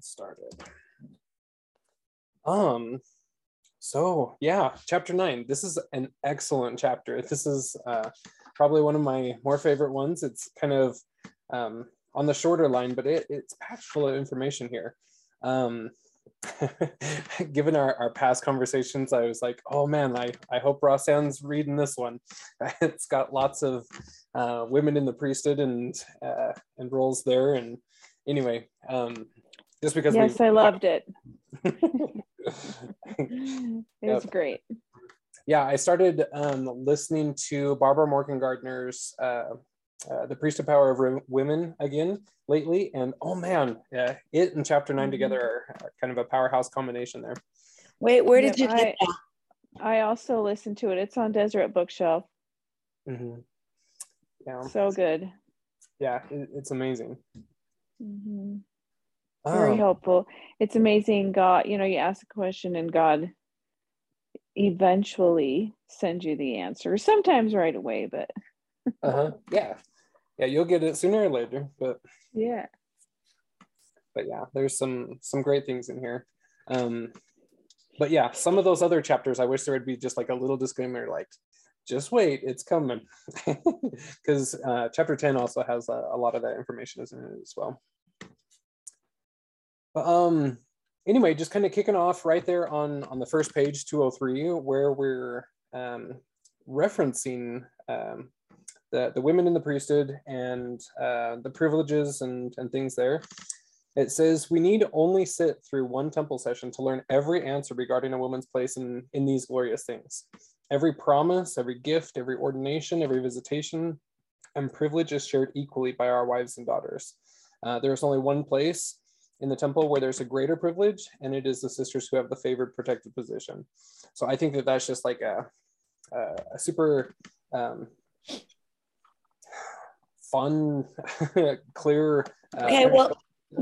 started. Um, so yeah, chapter nine. This is an excellent chapter. This is uh, probably one of my more favorite ones. It's kind of um, on the shorter line, but it, it's packed full of information here. Um, given our, our past conversations, I was like, oh man, I, I hope Rosanne's reading this one. it's got lots of uh, women in the priesthood and uh, and roles there. And anyway, um, just because yes, I loved it. it was great. Yeah, I started um, listening to Barbara Morgan Gardner's uh, uh, The Priesthood Power of Women again lately. And oh man, yeah, it and chapter 9 mm-hmm. together are, are, kind of a powerhouse combination there. Wait, where did you get I, that? I also listened to it. It's on Deseret Bookshelf. Mm-hmm. Yeah. So good. Yeah, it, it's amazing. Mm-hmm. Very um, helpful. It's amazing. God, you know, you ask a question and God eventually sends you the answer. Sometimes right away, but. uh huh. Yeah yeah, you'll get it sooner or later. But yeah, but yeah, there's some some great things in here. Um, but yeah, some of those other chapters, I wish there would be just like a little disclaimer, like just wait, it's coming, because uh, chapter ten also has a, a, lot of that information in it as well. But um, anyway, just kind of kicking off right there on on the first page, 203, where we're um, referencing um, the, the women in the priesthood and uh, the privileges and, and things there. It says, we need only sit through one temple session to learn every answer regarding a woman's place in, in these glorious things. Every promise, every gift, every ordination, every visitation, and privilege is shared equally by our wives and daughters. Uh, there's only one place in the temple where there's a greater privilege, and it is the sisters who have the favored protected position. So I think that that's just like a, a, a super um, fun, clear. Uh, okay, well,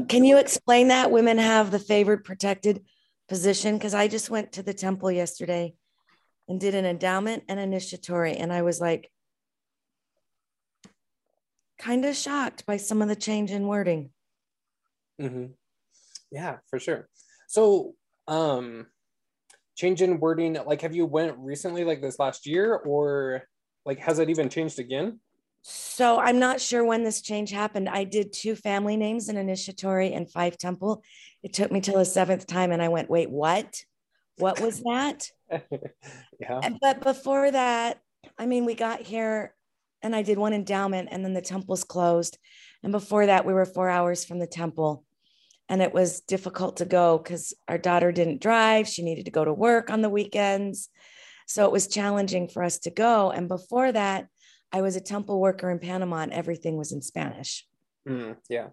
can you explain that women have the favored protected position? Because I just went to the temple yesterday and did an endowment and initiatory, and I was like, kind of shocked by some of the change in wording. Mm-hmm. Yeah, for sure. So, um, change in wording, like, have you went recently, like this last year, or like has it even changed again? So I'm not sure when this change happened. I did two family names in initiatory and five temple. It took me till the seventh time, and I went, "Wait, what? What was that?" yeah. But before that, I mean, we got here, and I did one endowment, and then the temple's closed. And before that, we were four hours from the temple, and it was difficult to go because our daughter didn't drive. She needed to go to work on the weekends, so it was challenging for us to go. And before that I was a temple worker in Panama and everything was in Spanish. Mm, yeah.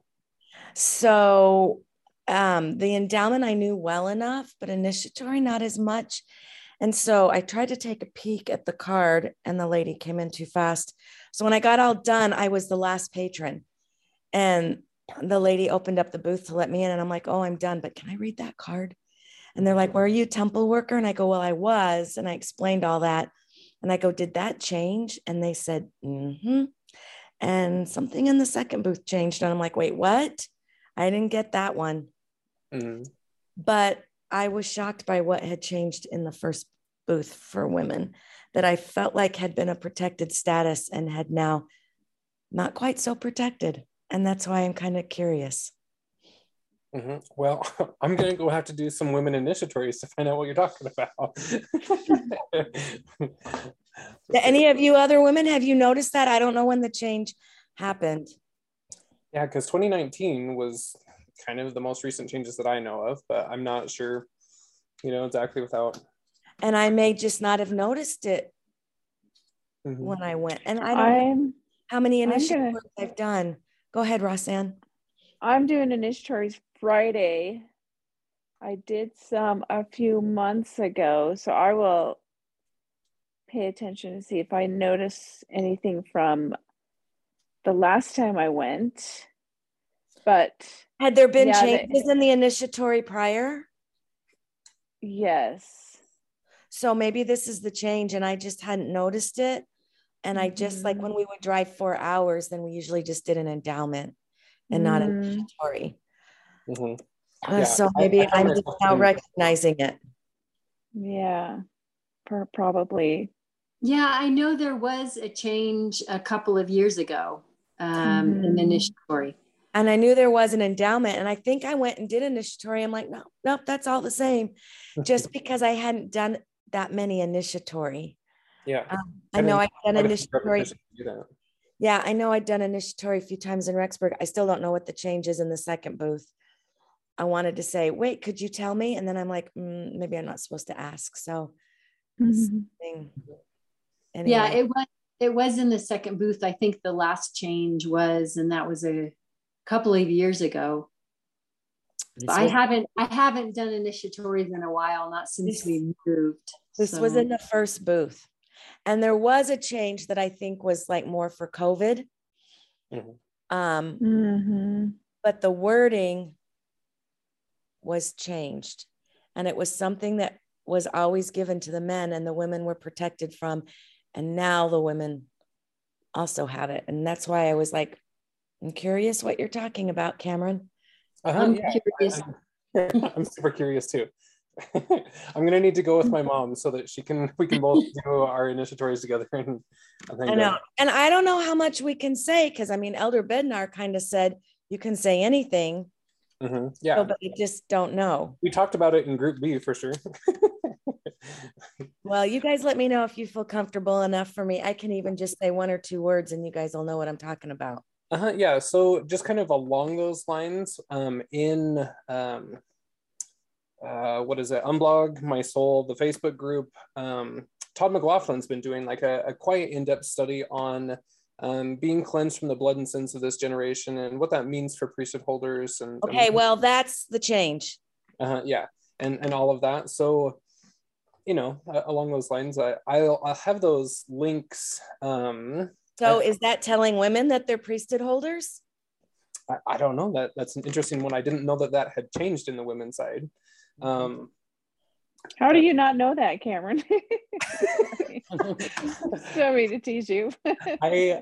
So um, the endowment I knew well enough, but initiatory not as much. And so I tried to take a peek at the card and the lady came in too fast. So when I got all done, I was the last patron. And the lady opened up the booth to let me in. And I'm like, oh, I'm done, but can I read that card? And they're like, were you temple worker? And I go, well, I was. And I explained all that. And I go, Did that change? And they said, Mm hmm. And something in the second booth changed. And I'm like, Wait, what? I didn't get that one. Mm-hmm. But I was shocked by what had changed in the first booth for women that I felt like had been a protected status and had now not quite so protected. And that's why I'm kind of curious. Mm-hmm. Well, I'm going to go have to do some women initiatories to find out what you're talking about. Any of you other women, have you noticed that? I don't know when the change happened. Yeah, because 2019 was kind of the most recent changes that I know of, but I'm not sure, you know, exactly without. And I may just not have noticed it mm-hmm. when I went. And I don't I'm, know how many initiatives gonna, I've done. Go ahead, Rosanne. I'm doing an initiatories Friday. I did some a few months ago, so I will pay attention to see if I notice anything from the last time I went. But had there been yeah, changes in the initiatory prior? Yes. So maybe this is the change, and I just hadn't noticed it. And I just mm-hmm. like when we would drive four hours, then we usually just did an endowment and mm-hmm. not an initiatory. Mm-hmm. Uh, Yeah, so maybe I found I'm just now recognizing it. Yeah, per- probably. Yeah, I know there was a change a couple of years ago um, in the Mhm. initiatory. And I knew there was an endowment. And I think I went and did initiatory. I'm like, no, nope, that's all the same. Just because I hadn't done that many initiatory. Yeah. Um, I I know I've done a few initiatory. repetitions do that. Yeah, I know I've done initiatory a few times in Rexburg. I still don't know what the change is in the second booth. I wanted to say, wait, could you tell me? And then I'm like, mm, maybe I'm not supposed to ask. So, Mhm. thing. Yeah, it was it was in the second booth. I think the last change was, and that was a couple of years ago. this But I was- haven't I haven't done initiatories in a while, not since This- we moved. This was in the first booth. And there was a change that I think was like more for COVID. Mhm. Um, Mhm. but the wording was changed. And it was something that was always given to the men and the women were protected from. And now the women also have it. And that's why I was like, I'm curious what you're talking about, Cameron. Uh-huh, I'm yeah, curious. I'm, I'm super curious too. I'm gonna need to go with my mom so that she can we can both do our initiatories together and I think I know. And I don't know how much we can say because I mean, Elder Bednar kind of said you can say anything, that- Mhm, so, yeah but I just don't know. we talked about it in group B for sure. Well, you guys let me know if you feel comfortable enough for me. I can even just say one or two words and you guys will know what I'm talking about. Uh-huh, yeah, so just kind of along those lines, um, in um, uh, what is it, Unblog My Soul, the Facebook group, um, Todd McLaughlin's been doing like a, a quite in-depth study on um, being cleansed from the blood and sins of this generation and what that means for priesthood holders and Okay, well, that's the change. uh, yeah and and all of that. So you know uh, along those lines I, I'll, I'll have those links um So I- is that telling women that they're priesthood holders? I, I don't know. That that's an interesting one. I didn't know that that had changed in the women's side um How do you not know that, Cameron? Sorry to tease you. i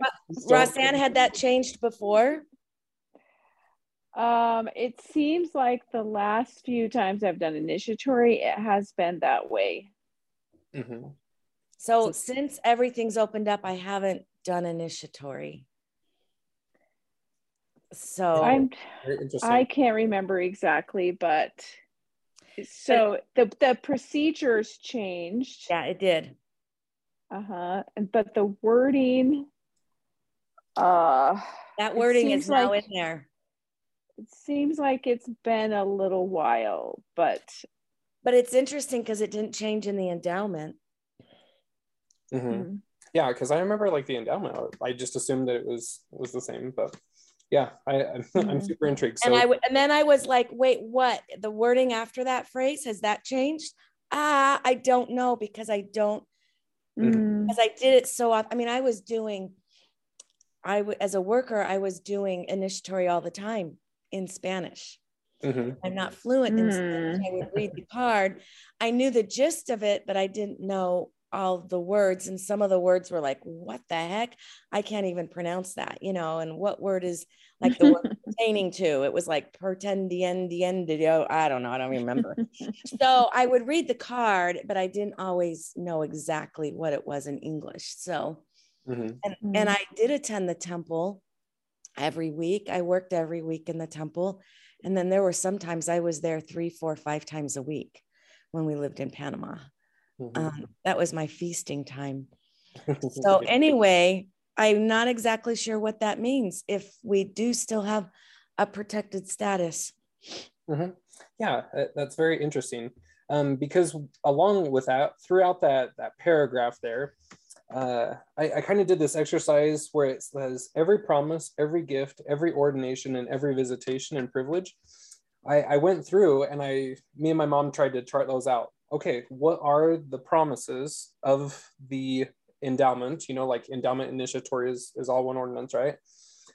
just had that changed before. Um, it seems like the last few times I've done initiatory, it has been that way. Mhm. So since everything's opened up, I haven't done initiatory. So I'm I can't remember exactly, but so the the procedures changed. yeah, it did. Uh-huh. And but the wording uh That wording is now like- in there. it seems like it's been a little while, but But it's interesting because it didn't change in the endowment. mm-hmm. mm, yeah because i remember like the endowment i just assumed that it was was the same but yeah i i'm, I'm Mhm. super intrigued so and I w- and then I was like, wait, what? The wording after that phrase has that changed? Ah, I don't know because I don't mm, because I did it so often. I mean, I was doing, I w- as a worker, I was doing initiatory all the time in Spanish. Mhm. I'm not fluent in Spanish. Mm. I would read the card. I knew the gist of it, but I didn't know all the words. And some of the words were like, what the heck? I can't even pronounce that, you know, and what word is like the word pertaining to? It was like pretendiendiendio. I don't know. I don't remember. so I would read the card, but I didn't always know exactly what it was in English. So, Mhm. and, Mm. and I did attend the temple every week. I worked every week in the temple. And then there were sometimes I was there three, four, five times a week when we lived in Panama. Mhm. Um, that was my feasting time. So, anyway, I'm not exactly sure what that means if we do still have a protected status. Mhm. Yeah, that's very interesting. Um, because along with that, throughout that that paragraph there, uh, I, I kind of did this exercise where it says every promise, every gift, every ordination, and every visitation and privilege. I, I went through and I, me and my mom tried to chart those out. Okay, what are the promises of the endowment? You know, like endowment initiatory is, is all one ordinance, right?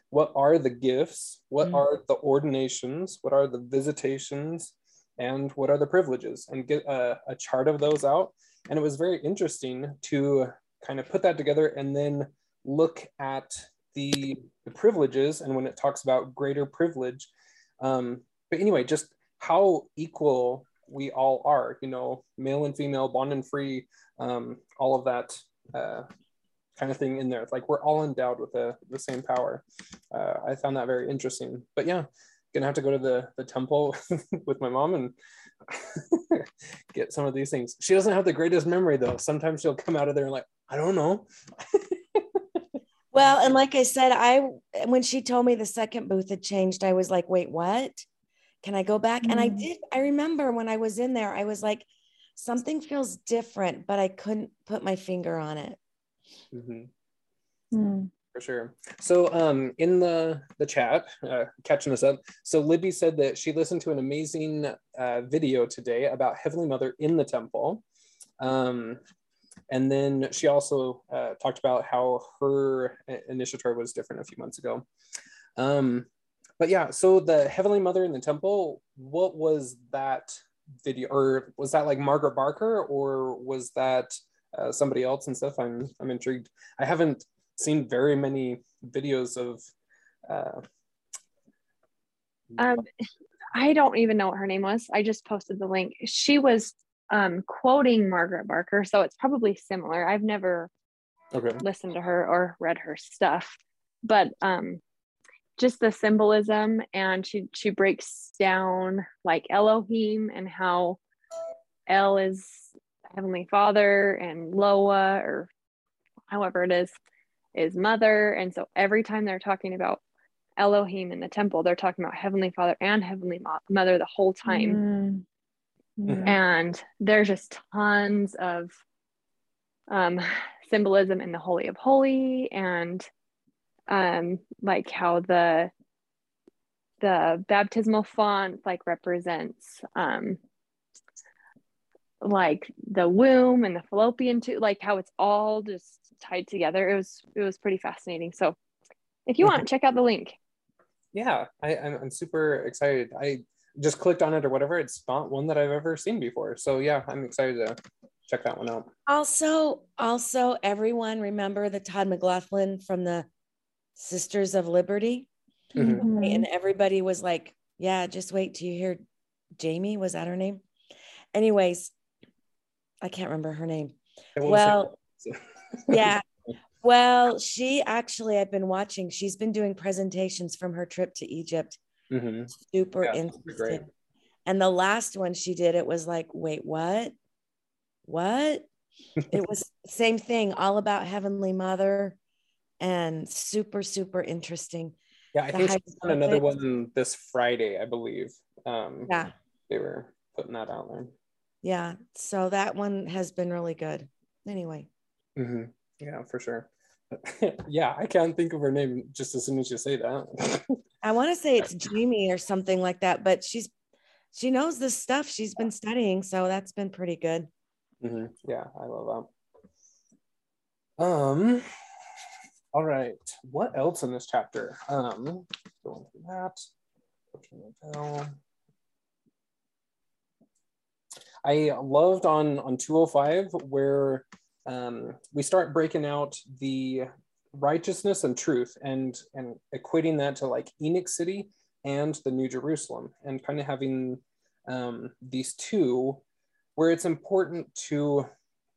What are the gifts? What Mm. are the ordinations? What are the visitations? And what are the privileges? And get a, a chart of those out. And it was very interesting to kind of put that together and then look at the, the privileges and when it talks about greater privilege. Um, but anyway, just how equal we all are, you know, male and female, bond and free, um, all of that uh, kind of thing in there. Like we're all endowed with the, the same power. Uh, I found that very interesting. But yeah, gonna have to go to the, the temple with my mom and get some of these things. She doesn't have the greatest memory though. Sometimes she'll come out of there and like, I don't know. well, and like I said, I when she told me the second booth had changed, I was like, wait, what? Can I go back? Mm-hmm. And I mm. did. I remember when I was in there, I was like, something feels different, but I couldn't put my finger on it. Mm-hmm. Mm. For sure. So, um, in the the chat, uh, catching us up. So, Libby said that she listened to an amazing uh, video today about Heavenly Mother in the temple. Um, and then she also uh, talked about how her initiatory was different a few months ago. Um, but yeah, so the Heavenly Mother in the temple, what was that video? Or was that like Margaret Barker or was that uh, somebody else and stuff? I'm, I'm intrigued. I haven't seen very many videos of. Uh, um, I don't even know what her name was. I just posted the link. She was um, quoting Margaret Barker, so it's probably similar. I've never okay. listened to her or read her stuff, but um, just the symbolism, and she she breaks down like Elohim and how El is Heavenly Father and Loa or however it is is mother. And so every time they're talking about Elohim in the temple, they're talking about Heavenly Father and Heavenly Mother the whole time. Mm-hmm. And there's just tons of um, symbolism in the Holy of Holy and um, like how the the baptismal font like represents um, like the womb and the fallopian tube, like how it's all just tied together. It was it was pretty fascinating. So if you want, check out the link. Yeah, I, I'm, I'm super excited. I just clicked on it or whatever. It's not one that I've ever seen before. So yeah, I'm excited to check that one out. Also, also everyone remember the Todd McLaughlin from the Sisters of Liberty. Mm-hmm. And everybody was like, yeah, just wait till you hear Jamie. Was that her name? Anyways, I can't remember her name. Well, yeah. Well, she actually, I've been watching, she's been doing presentations from her trip to Egypt. Mm-hmm. Super yeah, interesting. And the last one she did, it was like, wait, what? What? it was same thing, all about Heavenly Mother and super, super interesting. Yeah, I the think she's on another one this Friday, I believe. Um, yeah. They were putting that out there. Yeah. So that one has been really good. Anyway. Mm-hmm. Yeah, for sure. yeah, I can't think of her name just as soon as you say that. I want to say it's Jamie or something like that, but she's she knows this stuff. She's been studying, so that's been pretty good. Mm-hmm. Yeah, I love that. Um, all right, what else in this chapter? Um, going through that. I loved on on 205 where um, we start breaking out the righteousness and truth and and equating that to like Enoch City and the New Jerusalem and kind of having um, these two where it's important to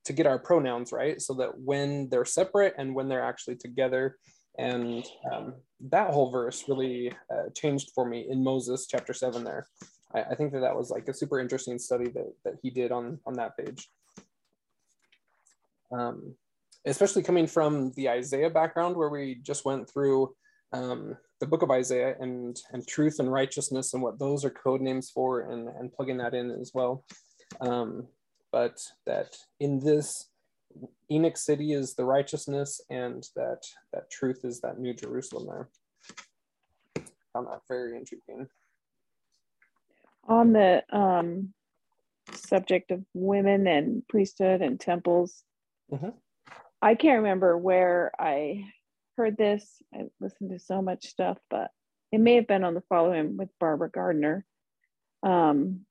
to get our pronouns right so that when they're separate and when they're actually together. And um, that whole verse really uh, changed for me in Moses chapter 7 there. I, I, think that that was like a super interesting study that, that he did on on that page. Um, especially coming from the Isaiah background where we just went through um, the book of Isaiah and, and truth and righteousness and what those are code names for and, and plugging that in as well. But that in this Enoch city is the righteousness and that that truth is that new Jerusalem there. Found that very intriguing. On the um, subject of women and priesthood and temples, Mm-hmm. I can't remember where I heard this. I listened to so much stuff, but it may have been on the following with Barbara Gardner. Um,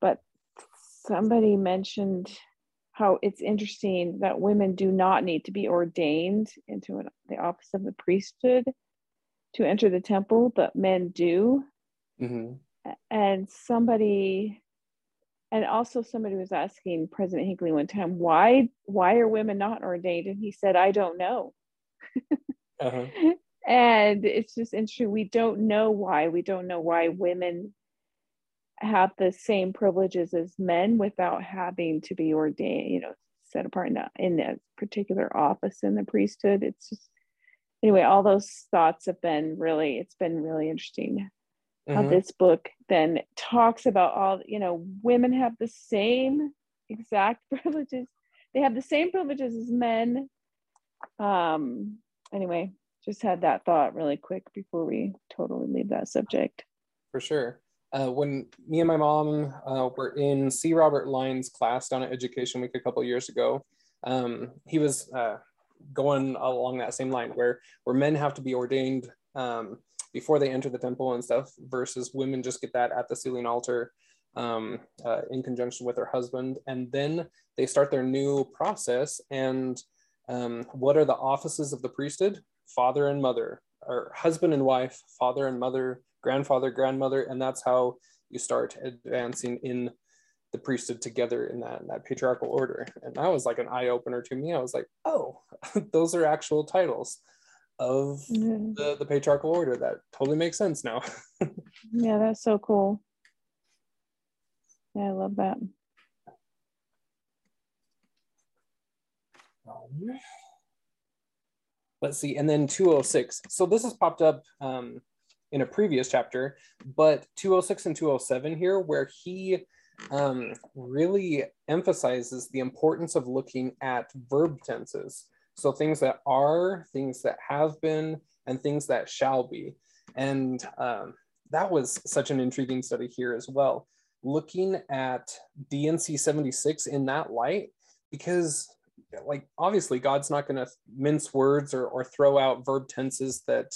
but somebody mentioned how it's interesting that women do not need to be ordained into an, the office of the priesthood to enter the temple, but men do. Mm-hmm. and somebody and also somebody was asking president hinckley one time why why are women not ordained and he said i don't know uh-huh. and it's just interesting we don't know why we don't know why women have the same privileges as men without having to be ordained you know set apart in, a particular office in the priesthood. It's just anyway all those thoughts have been really it's been really interesting mm-hmm. this book then talks about all you know women have the same exact privileges. They have the same privileges as men. Um anyway just had that thought really quick before we totally leave that subject. For sure uh, when me and my mom uh, were in C. Robert Line's class down at Education Week a couple years ago, um, he was uh, going along that same line where where men have to be ordained um, before they enter the temple and stuff versus women just get that at the sealing altar um, uh, in conjunction with their husband and then they start their new process and um, what are the offices of the priesthood father and mother or husband and wife father and mother grandfather grandmother and that's how you start advancing in the priesthood together in that, in that patriarchal order and that was like an eye-opener to me i was like oh those are actual titles of mm-hmm. the, the patriarchal order. That totally makes sense now. yeah, that's so cool. Yeah, I love that. Um, let's see, and then 206. So this has popped up um, in a previous chapter, but 206 and 207 here, where he um, really emphasizes the importance of looking at verb tenses. So things that are, things that have been, and things that shall be. And um, that was such an intriguing study here as well. Looking at D&C 76 in that light, because like obviously God's not going to mince words or, or throw out verb tenses that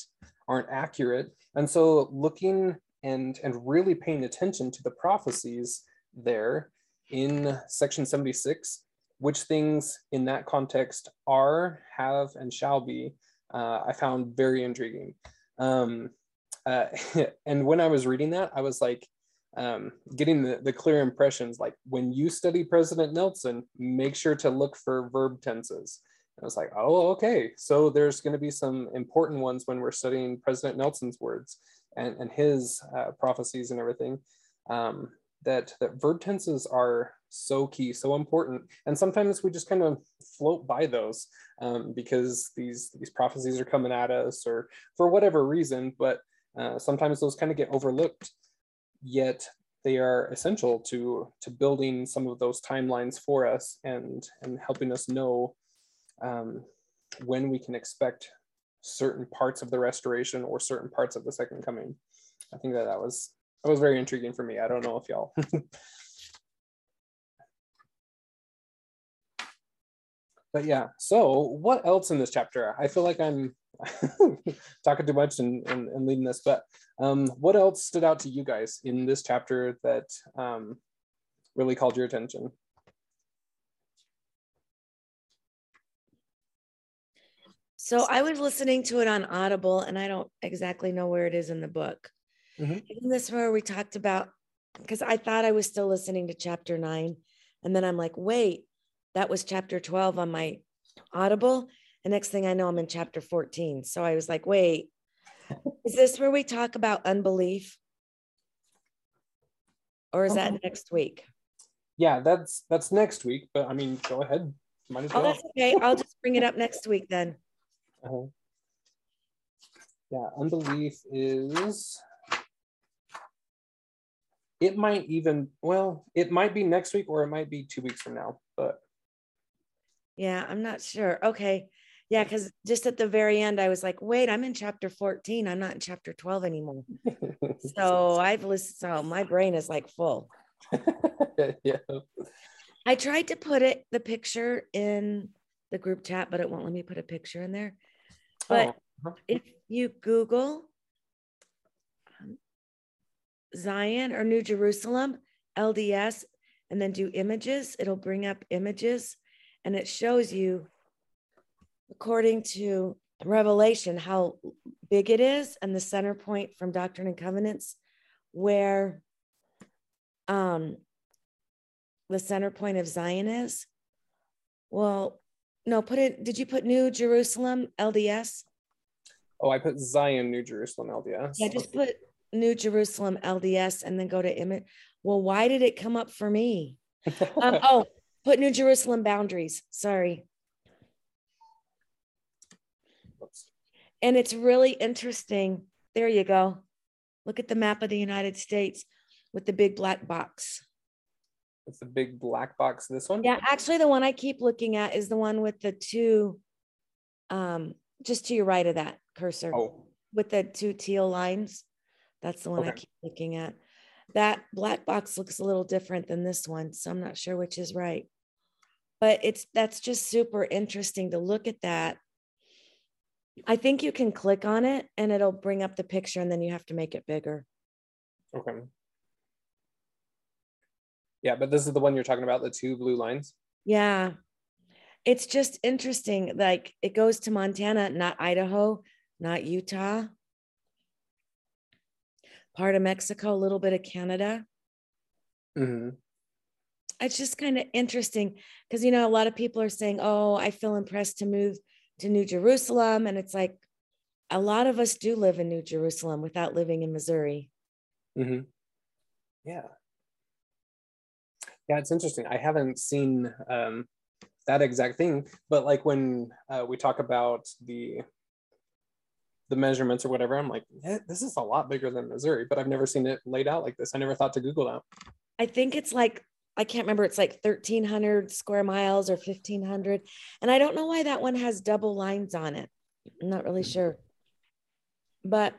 aren't accurate. And so looking and and really paying attention to the prophecies there in section 76 which things in that context are, have, and shall be, uh, I found very intriguing. Um, uh, and when I was reading that, I was like, um, getting the, the clear impressions like when you study President Nelson, make sure to look for verb tenses. I was like, oh, okay. So there's going to be some important ones when we're studying President Nelson's words and, and his uh, prophecies and everything. Um, that that verb tenses are so key, so important, and sometimes we just kind of float by those um, because these these prophecies are coming at us, or for whatever reason. But uh, sometimes those kind of get overlooked. Yet they are essential to to building some of those timelines for us and and helping us know um, when we can expect certain parts of the restoration or certain parts of the second coming. I think that that was that was very intriguing for me. I don't know if y'all. but yeah, so what else in this chapter? I feel like I'm talking too much and, and, and leading this, but um, what else stood out to you guys in this chapter that um, really called your attention? So I was listening to it on Audible, and I don't exactly know where it is in the book. Mm-hmm. Isn't this where we talked about? Because I thought I was still listening to chapter nine. And then I'm like, wait, that was chapter 12 on my Audible. And next thing I know, I'm in chapter 14. So I was like, wait, is this where we talk about unbelief? Or is that uh-huh. next week? Yeah, that's that's next week. But I mean, go ahead. Might as oh, well. that's okay. I'll just bring it up next week then. Uh-huh. Yeah, unbelief is it might even well it might be next week or it might be two weeks from now but. Yeah i'm not sure. Okay. Yeah because just at the very end i was like wait i'm in chapter 14 i'm not in chapter 12 anymore. So i've listened so my brain is like full. Yeah. I tried to put it the picture in the group chat but it won't let me put a picture in there but oh. if you google Zion or New Jerusalem, LDS, and then do images, it'll bring up images and it shows you, according to Revelation, how big it is. And the center point from Doctrine and Covenants where um, the center point of Zion is? Well, no, put it, did you put New Jerusalem LDS? Oh, I put Zion, New Jerusalem, LDS. Yeah, just put New Jerusalem LDS and then go to image. Well, why did it come up for me? Um, oh, put New Jerusalem boundaries. Sorry. And it's really interesting. There you go. Look at the map of the United States with the big black box. It's the big black box. This one? Yeah, actually, the one I keep looking at is the one with the two, um, just to your right of that cursor, Oh, with the two teal lines. That's the one I keep looking at. That black box looks a little different than this one, so I'm not sure which is right. But it's that's just super interesting to look at that. I think you can click on it and it'll bring up the picture, and then you have to make it bigger. okay. Yeah, but this is the one you're talking about, the two blue lines. Yeah. It's just interesting. Like it goes to Montana, not Idaho, not Utah. Part of Mexico, a little bit of Canada. hmm It's just kind of interesting because, you know, a lot of people are saying, oh, I feel impressed to move to New Jerusalem. And it's like a lot of us do live in New Jerusalem without living in Missouri. hmm Yeah. Yeah, it's interesting. I haven't seen um, that exact thing, but like when uh, we talk about the the measurements or whatever, I'm like, yeah, this is a lot bigger than Missouri, but I've never seen it laid out like this. I never thought to Google that. I think it's like I can't remember. It's like 1,300 square miles or 1,500. And I don't know why that one has double lines on it. I'm not really sure. But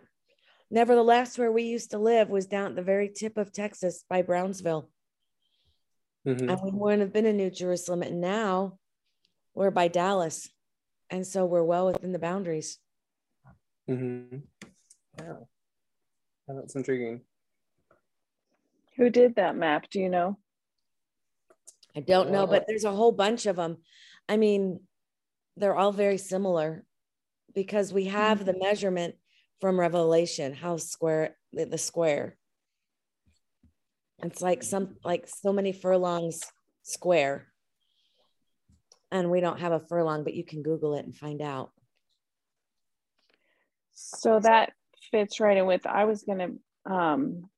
nevertheless, where we used to live was down at the very tip of Texas by Brownsville. Mhm. And we wouldn't have been in New Jerusalem. And now we're by Dallas. And so we're well within the boundaries. Mhm. Yeah. Yeah, that's intriguing. Who did that map? Do you know? I don't know, Uh, but there's a whole bunch of them. I mean, they're all very similar because we have the measurement from Revelation, how square the, the square. It's like some like so many furlongs square. And we don't have a furlong, but you can Google it and find out. So that fits right in with, I was gonna um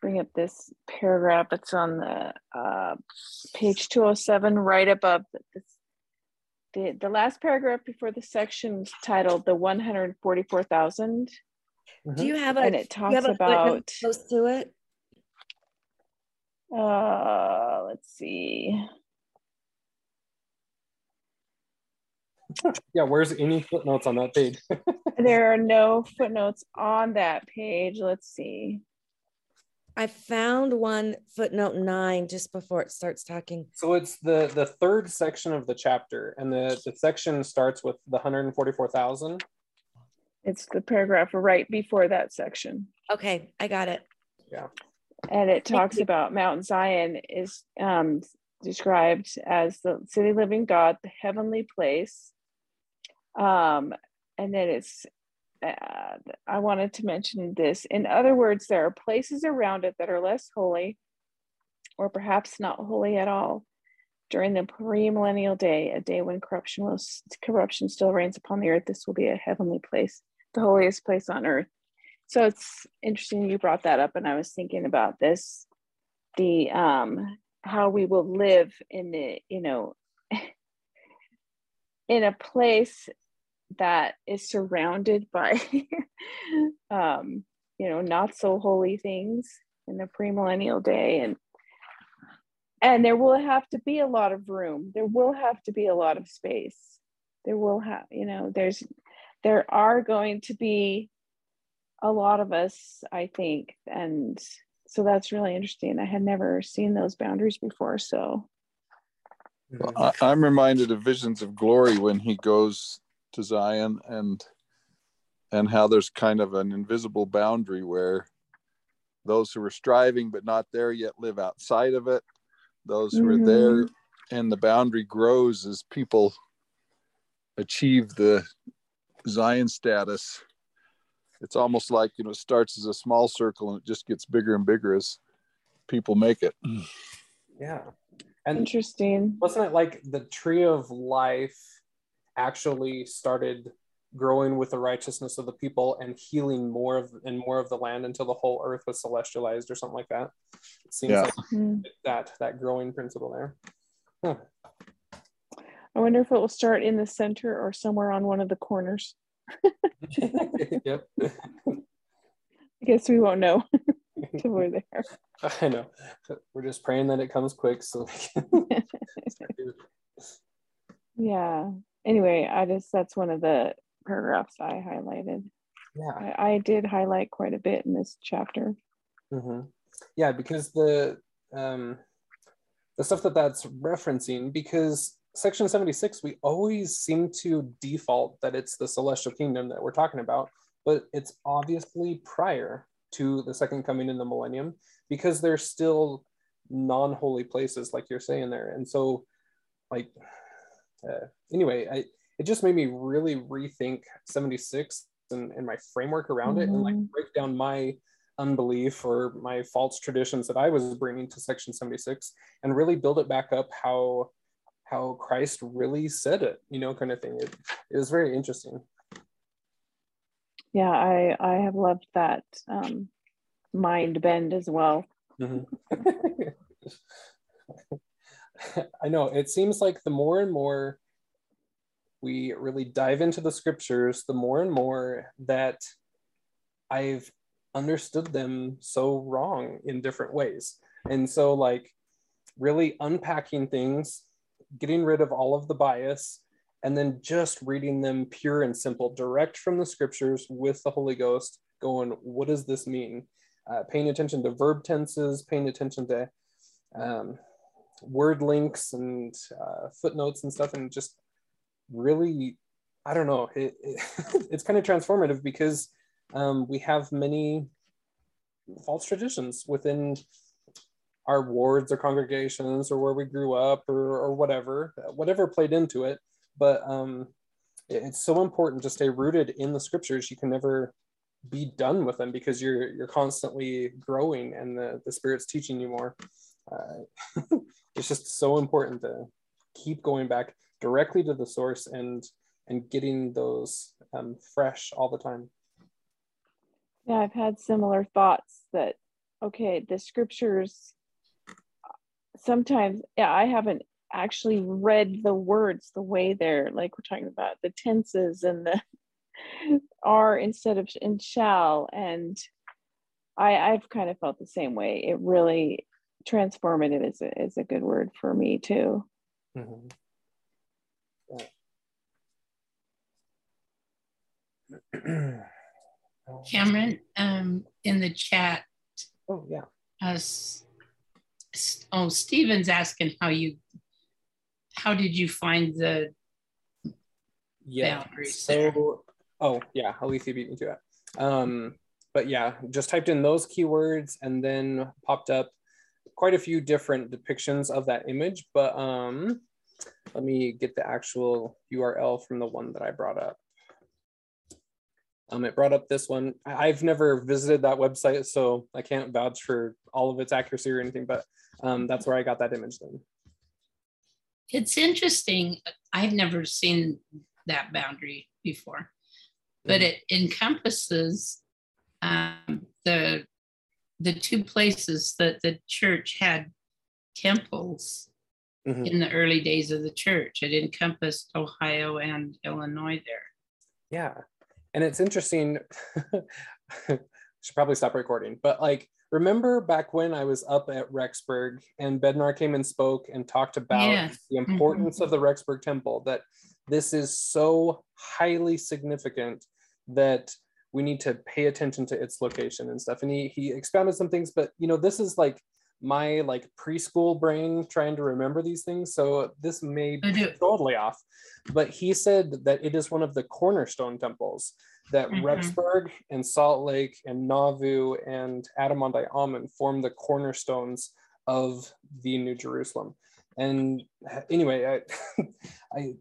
bring up this paragraph. It's on the uh page 207, right above the the- the, the last paragraph before the section is titled the 144,000. Do you have a, And it do you have talks a about, close to it? Uh, let's see. Yeah, where's any footnotes on that page? There are no footnotes on that page. Let's see. I found one footnote nine just before it starts talking. So it's the the third section of the chapter, and the the section starts with the 144,000. It's the paragraph right before that section. Okay, I got it. And it talks about Mount Zion is um, described as the city living God, the heavenly place. Um, and then it's, uh, I wanted to mention this. In other words, there are places around it that are less holy, or perhaps not holy at all. During the premillennial day, a day when corruption will corruption still reigns upon the earth, this will be a heavenly place, the holiest place on earth. So it's interesting you brought that up, and I was thinking about this, the um how we will live in the you know in a place that is surrounded by um you know not so holy things in the premillennial day. And and there will have to be a lot of room. There will have to be a lot of space. There will have you know there's there are going to be a lot of us i think and so that's really interesting i had never seen those boundaries before so I, I'm reminded of visions of glory when he goes to Zion and and how there's kind of an invisible boundary where those who are striving but not there yet live outside of it. Those who are mm-hmm. there and the boundary grows as people achieve the Zion status. It's almost like you know it starts as a small circle and it just gets bigger and bigger as people make it yeah and Interesting. wasn't it like the tree of life actually started growing with the righteousness of the people and healing more of and more of the land until the whole earth was celestialized or something like that it seems Yeah. like Hmm. that that growing principle there Huh. I wonder if it will start in the center or somewhere on one of the corners. yep I guess we won't know till we're there. i know we're just praying that it comes quick so we can Yeah. Anyway, I just that's one of the paragraphs I highlighted. yeah I, I did highlight quite a bit in this chapter. hmm Yeah, because the um, the stuff that that's referencing, because section 76, we always seem to default that it's the celestial kingdom that we're talking about, but it's obviously prior to the second coming in the millennium because they're still non-holy places, like you're saying there. And so, like, uh, anyway, I, it just made me really rethink 76 and, and my framework around it and like Mhm. break down my unbelief or my false traditions that I was bringing to section 76 and really build it back up how how Christ really said it, you know, kind of thing. It, it was very interesting. Yeah, I I have loved that um, mind bend as well. Mhm. I know it seems like the more and more we really dive into the scriptures, the more and more that I've understood them so wrong in different ways. And so, like, really unpacking things, getting rid of all of the bias, and then just reading them pure and simple, direct from the scriptures with the Holy Ghost, going, what does this mean? Uh, paying attention to verb tenses, paying attention to um, word links and uh, footnotes and stuff, and just really, I don't know, it, it it's kind of transformative because um, we have many false traditions within our wards or congregations or where we grew up or, or whatever, whatever played into it. But um, it- it's so important to stay rooted in the scriptures. You can never be done with them because you're you're constantly growing and the, the spirit's teaching you more. Uh, it's just so important to keep going back directly to the source and and getting those um, fresh all the time. Yeah, I've had similar thoughts that okay, the scriptures sometimes yeah, I haven't actually read the words the way they're like we're talking about the tenses and the are instead of in shall and I I've kind of felt the same way. It really transformative is a, is a good word for me too. Mhm. Yeah. Cameron, um, in the chat, Oh yeah. us, oh, Steven's asking how you, how did you find the, Yeah. there. So, oh yeah, Alethea beat me to it. Um, but yeah, just typed in those keywords and then popped up quite a few different depictions of that image. But um, let me get the actual URL from the one that I brought up. Um, it brought up this one. I've never visited that website, so I can't vouch for all of its accuracy or anything, but um, that's where I got that image then. it's interesting. I've never seen that boundary before, but Mhm. it encompasses um, the, the two places that the church had temples Mhm. in the early days of the church. It encompassed Ohio and Illinois there. Yeah. And it's interesting. should probably stop recording, but like, remember back when I was up at Rexburg and Bednar came and spoke and talked about Yes. the mm-hmm. importance of the Rexburg Temple, that this is so highly significant that we need to pay attention to its location and stuff. And he, he expounded some things, but you know, this is like my like preschool brain trying to remember these things. So this may be totally off. But he said that it is one of the cornerstone temples that Mhm. Rexburg and Salt Lake and Nauvoo and Adam-ondi-Ahman form the cornerstones of the New Jerusalem. And anyway, I, I,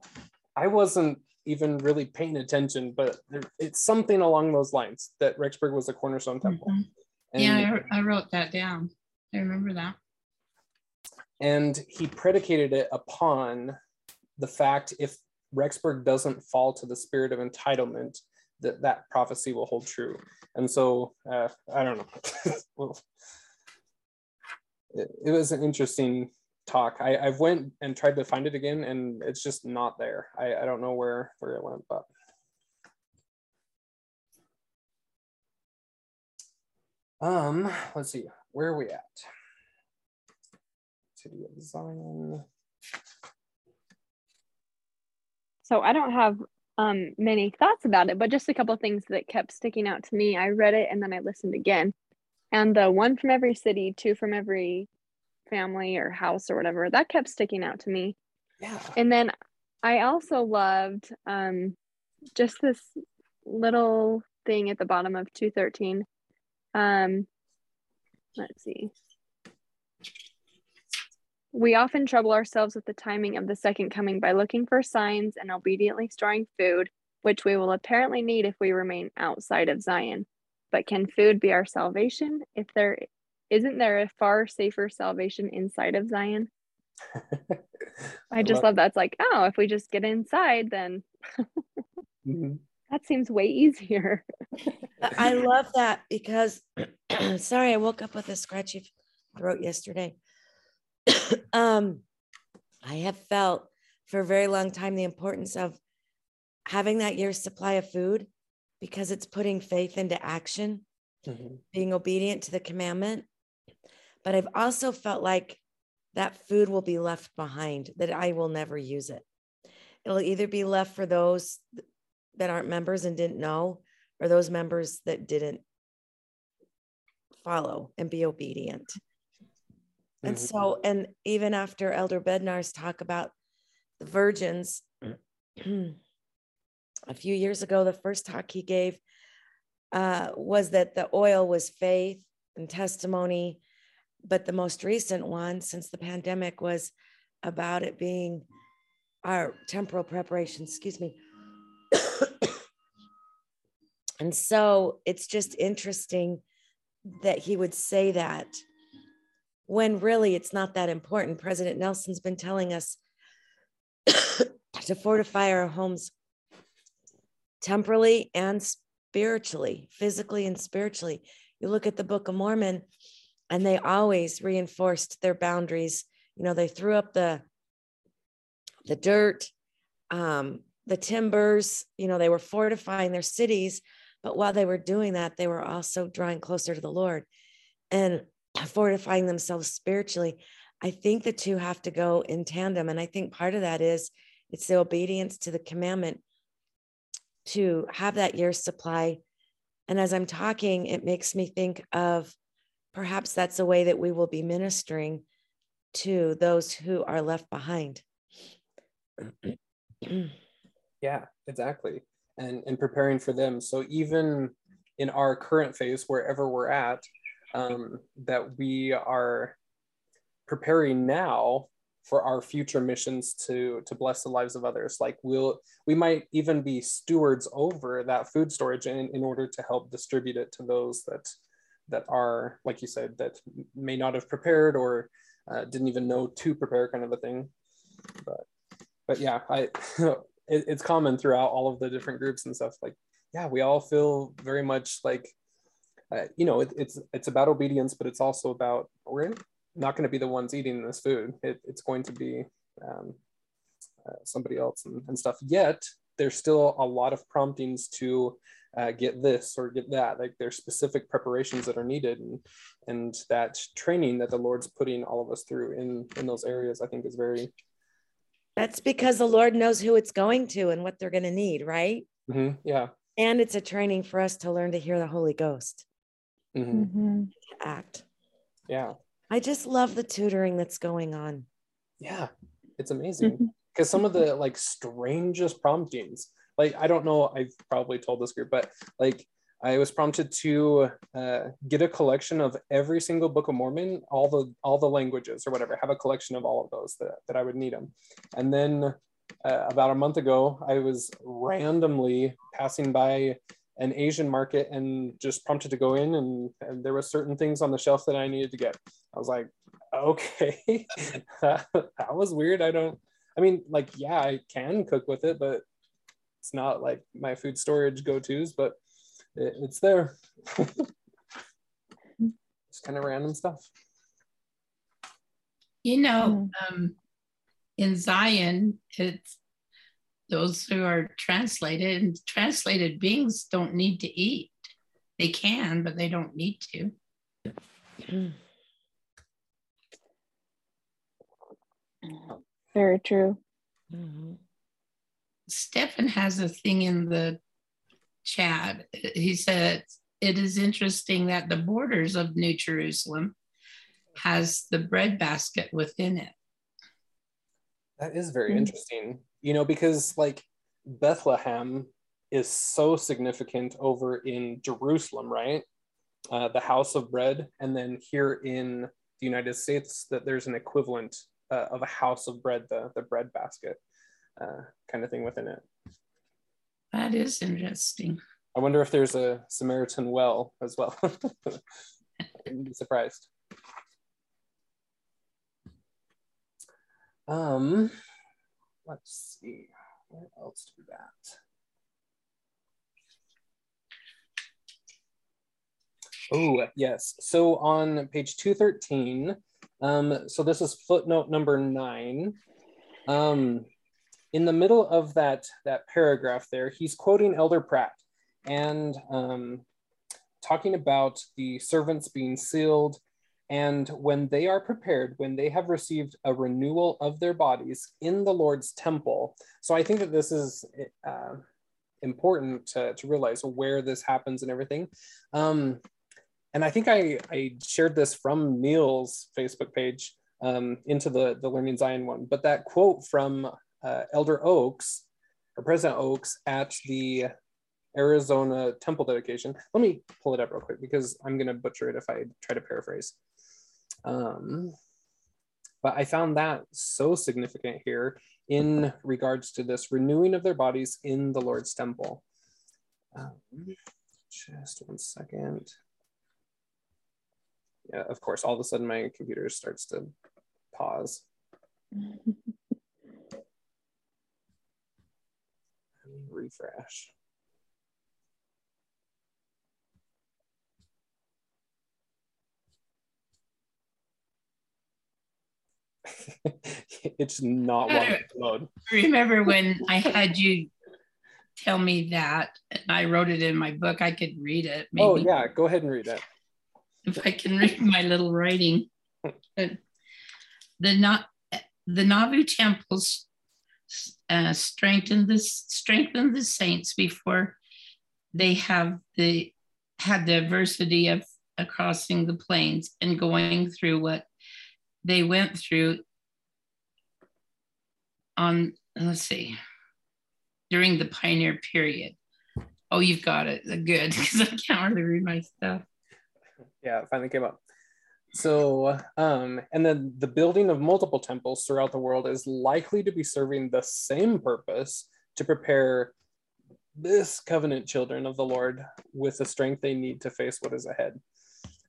I wasn't even really paying attention, but there, it's something along those lines that Rexburg was a cornerstone temple. Mhm. And, yeah, I, I wrote that down. I remember that. and he predicated it upon the fact if Rexburg doesn't fall to the spirit of entitlement, that that prophecy will hold true. And so uh, I don't know. well, it, it was an interesting talk. I, I've went and tried to find it again, and it's just not there. I, I don't know where where it went, but. Um, let's see, where are we at? City of Zion. So I don't have um, many thoughts about it, but just a couple things that kept sticking out to me. I read it and then I listened again. And the one from every city, two from every family or house or whatever, that kept sticking out to me. Yeah. And then I also loved um, just this little thing at the bottom of 213. Um, let's see. We often trouble ourselves with the timing of the second coming by looking for signs and obediently storing food, which we will apparently need if we remain outside of Zion. But can food be our salvation if there isn't there a far safer salvation inside of Zion? I just love that. It's like, oh, if we just get inside, then Mhm. That seems way easier. I love that because, sorry, I woke up with a scratchy throat yesterday. um, I have felt for a very long time the importance of having that year's supply of food because it's putting faith into action, Mhm. being obedient to the commandment. But I've also felt like that food will be left behind, that I will never use it. It'll either be left for those that aren't members and didn't know, or those members that didn't follow and be obedient. And Mhm. so, and even after Elder Bednar's talk about the virgins, a few years ago, the first talk he gave uh, was that the oil was faith and testimony. But the most recent one since the pandemic was about it being our temporal preparation, excuse me. And so it's just interesting that he would say that when really it's not that important. President Nelson's been telling us to fortify our homes temporally and spiritually, physically and spiritually. You look at the Book of Mormon, and they always reinforced their boundaries. You know, they threw up the the dirt, um, the timbers. You know, they were fortifying their cities, but while they were doing that, they were also drawing closer to the Lord and fortifying themselves spiritually. I think the two have to go in tandem, and I think part of that is it's the obedience to the commandment to have that year's supply. And as I'm talking, it makes me think of perhaps that's a way that we will be ministering to those who are left behind. Yeah, exactly. And and preparing for them. So even in our current phase, wherever we're at, um, that we are preparing now for our future missions to to bless the lives of others. Like we'll we might even be stewards over that food storage in, in order to help distribute it to those that that are, like you said, that may not have prepared or uh, didn't even know to prepare, kind of a thing. But but yeah, I it, it's common throughout all of the different groups and stuff. Like yeah, we all feel very much like uh, you know it, it's it's about obedience, but it's also about we're not going to be the ones eating this food. It, it's going to be um, uh, somebody else and, and stuff. Yet there's still a lot of promptings to uh, get this or get that. Like there's specific preparations that are needed, and and that training that the Lord's putting all of us through in in those areas, I think, is very. That's because the Lord knows who it's going to and what they're going to need, right? Mhm, yeah. And it's a training for us to learn to hear the Holy Ghost, mhm, Mhm. to act. yeah. I just love the tutoring that's going on. Yeah. It's amazing because some of the like strangest promptings like i don't know i've probably told this group but like i was prompted to uh, get a collection of every single book of mormon all the all the languages or whatever have a collection of all of those that, that i would need them and then uh, about a month ago, I was randomly passing by an Asian market and just prompted to go in, and, and there were certain things on the shelf that I needed to get. I was like, okay, that was weird. I don't. I mean, like, yeah, I can cook with it, but it's not like my food storage go-tos. But it, it's there. it's kind of random stuff. You know, um, in Zion, it's those who are translated and translated beings don't need to eat. They can, but they don't need to. Very true. Mhm. Stefan has a thing in the chat. He said it is interesting that the borders of New Jerusalem has the bread basket within it. That is very Mm. interesting. You know, because like Bethlehem is so significant over in Jerusalem, right? Uh, the house of bread. And then here in the United States, that there's an equivalent uh, of a house of bread, the, the bread basket uh, kind of thing within it. That is interesting. I wonder if there's a Samaritan well as well. I wouldn't be surprised. Um, let's see, where else do we got? Oh, yes. So on page 213, um, so this is footnote number nine. Um, in the middle of that, that paragraph there, he's quoting Elder Pratt and um, talking about the servants being sealed and when they are prepared, when they have received a renewal of their bodies in the Lord's temple. So I think that this is uh, important to, to realize where this happens and everything. Um, and I think I, I shared this from Neil's Facebook page um, into the, the Learning Zion one, but that quote from uh, Elder Oaks or President Oaks at the Arizona temple dedication. Let me pull it up real quick because I'm going to butcher it if I try to paraphrase. Um, but I found that so significant here in regards to this renewing of their bodies in the Lord's temple. Um, just one second. Yeah, of course, all of a sudden my computer starts to pause. Refresh. it's not load. Remember when I had you tell me that and I wrote it in my book? I could read it. Oh, maybe. Oh yeah, go ahead and read it. if I can read my little writing. the not the Nauvoo temples uh, strengthen this strengthen the saints before they have the had the adversity of uh, crossing the plains and going through what they went through on let's see during the pioneer period. Oh, you've got it. Good, because I can't really read my stuff. Yeah, it finally came up. So, um, and then the building of multiple temples throughout the world is likely to be serving the same purpose to prepare this covenant children of the Lord with the strength they need to face what is ahead.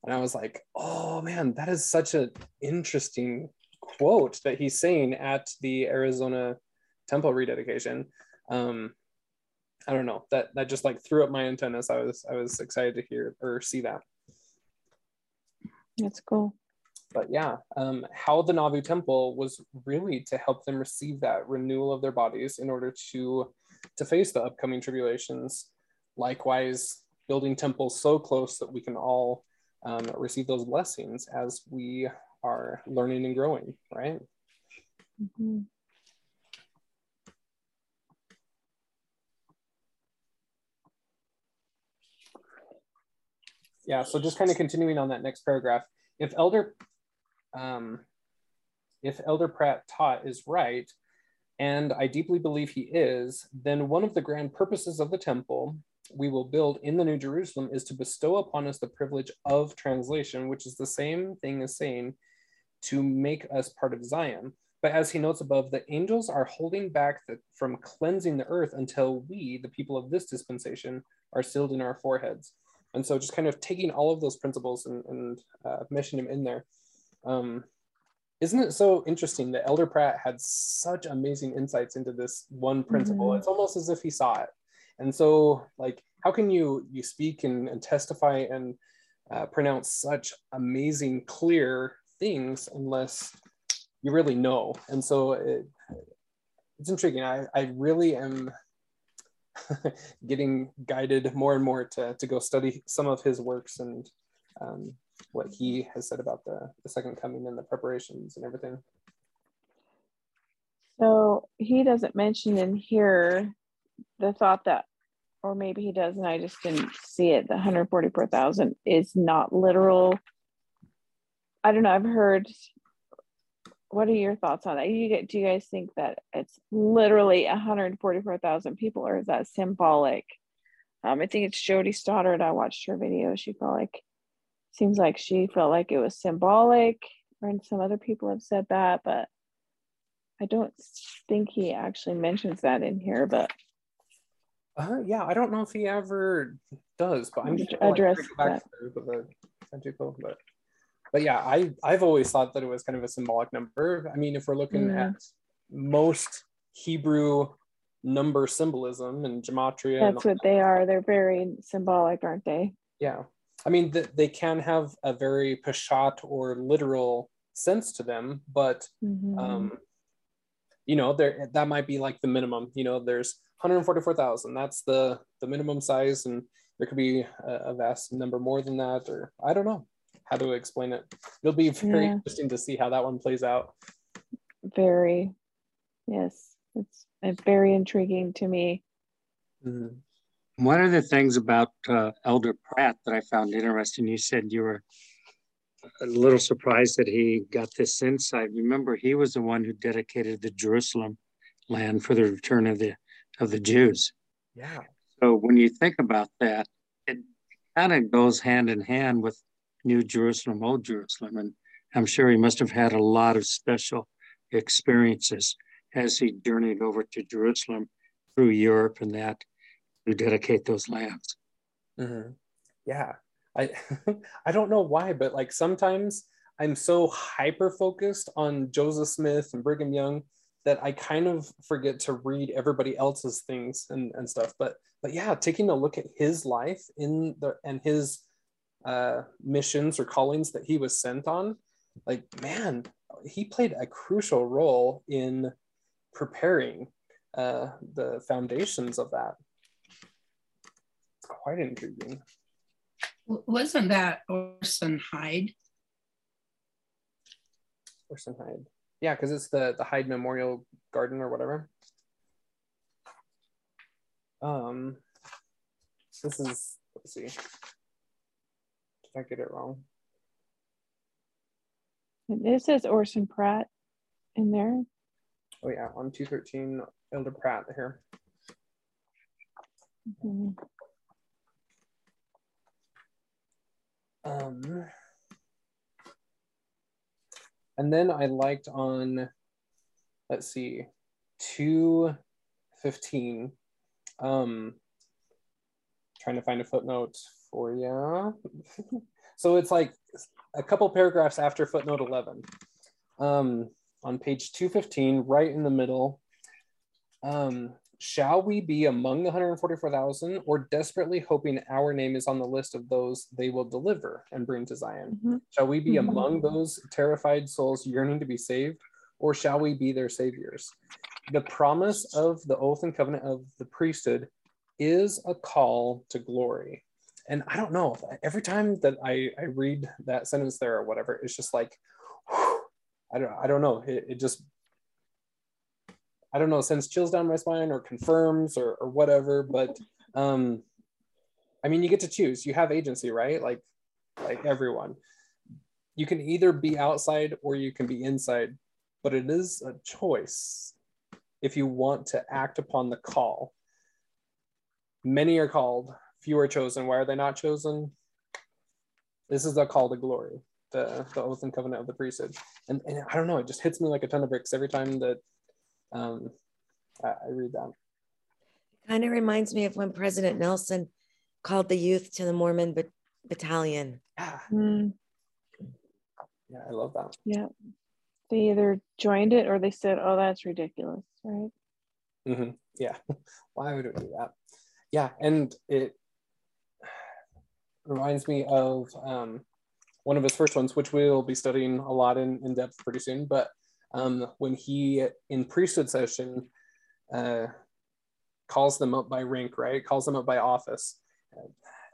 And I was like, oh man, that is such an interesting quote that he's saying at the Arizona temple rededication. Um, I don't know that that just like threw up my antennas. I was I was excited to hear or see that. That's cool. But yeah, um, how the Nauvoo temple was really to help them receive that renewal of their bodies in order to to face the upcoming tribulations. Likewise, building temples so close that we can all um, receive those blessings as we are learning and growing, right? Mhm. Yeah so just kind of continuing on that next paragraph if elder um, if elder pratt taught is right and i deeply believe he is then one of the grand purposes of the temple we will build in the new jerusalem is to bestow upon us the privilege of translation which is the same thing as saying to make us part of zion But as he notes above, the angels are holding back the, from cleansing the earth until we, the people of this dispensation, are sealed in our foreheads. And so just kind of taking all of those principles and, and uh, meshing them in there. Um, isn't it so interesting that Elder Pratt had such amazing insights into this one principle? Mm-hmm. It's almost as if he saw it. And so, like, how can you you speak and, and testify and uh, pronounce such amazing, clear things unless you really know. And so it, it's intriguing. I, I really am getting guided more and more to, to go study some of his works and um, what he has said about the, the second coming and the preparations and everything. So he doesn't mention in here the thought that, or maybe he does, and I just didn't see it. The 144,000 is not literal. I don't know. I've heard what are your thoughts on that? You get, do you guys think that it's literally 144,000 people, or is that symbolic? Um, I think it's Jody Stoddard. I watched her video. She felt like, seems like she felt like it was symbolic, and some other people have said that, but I don't think he actually mentions that in here. But uh, yeah, I don't know if he ever does, but I'm just address like, that. but but yeah, I I've always thought that it was kind of a symbolic number. I mean, if we're looking mm. at most Hebrew number symbolism and gematria, that's and what they are. They're very symbolic, aren't they? Yeah, I mean, th- they can have a very peshat or literal sense to them, but mm-hmm. um, you know, there that might be like the minimum. You know, there's 144,000. That's the the minimum size, and there could be a, a vast number more than that, or I don't know how to explain it. It'll be very yeah. interesting to see how that one plays out. Very, yes, it's, it's very intriguing to me. Mm-hmm. One of the things about uh, Elder Pratt that I found interesting, you said you were a little surprised that he got this insight. Remember, he was the one who dedicated the Jerusalem land for the return of the of the Jews. Yeah. So when you think about that, it kind of goes hand in hand with New Jerusalem, Old Jerusalem. And I'm sure he must have had a lot of special experiences as he journeyed over to Jerusalem through Europe and that to dedicate those lands. Mm-hmm. Yeah. I I don't know why, but like sometimes I'm so hyper focused on Joseph Smith and Brigham Young that I kind of forget to read everybody else's things and, and stuff. But but yeah, taking a look at his life in the and his uh, missions or callings that he was sent on, like, man, he played a crucial role in preparing uh, the foundations of that. It's quite intriguing. Wasn't that Orson Hyde? Orson Hyde. Yeah, because it's the, the Hyde Memorial Garden or whatever. Um, this is, let's see. Did I get it wrong? It says Orson Pratt in there. Oh yeah, on 213, Elder Pratt here. Mm-hmm. Um, and then I liked on, let's see, 215. Um, trying to find a footnote for you. so it's like a couple paragraphs after footnote 11. Um, on page 215, right in the middle, um, shall we be among the 144,000 or desperately hoping our name is on the list of those they will deliver and bring to Zion? Mm-hmm. Shall we be mm-hmm. among those terrified souls yearning to be saved or shall we be their saviors? The promise of the oath and covenant of the priesthood is a call to glory and I don't know. Every time that I I read that sentence there or whatever, it's just like, whew, I don't I don't know. It, it just I don't know sends chills down my spine or confirms or or whatever. But um, I mean, you get to choose. You have agency, right? Like like everyone. You can either be outside or you can be inside, but it is a choice if you want to act upon the call. Many are called, few are chosen. Why are they not chosen? This is a call to glory. the, the oath and covenant of the priesthood. And, and I don't know, it just hits me like a ton of bricks every time that um, I, I read that. Kind of reminds me of when President Nelson called the youth to the Mormon bat- battalion. Yeah, Mm, yeah, I love that. yeah. They either joined it or they said, oh, that's ridiculous, right? hmm Yeah. Why would it do that? Yeah. And it reminds me of um, one of his first ones, which we'll be studying a lot in, in depth pretty soon. But um, when he, in priesthood session, uh, calls them up by rank, right? Calls them up by office.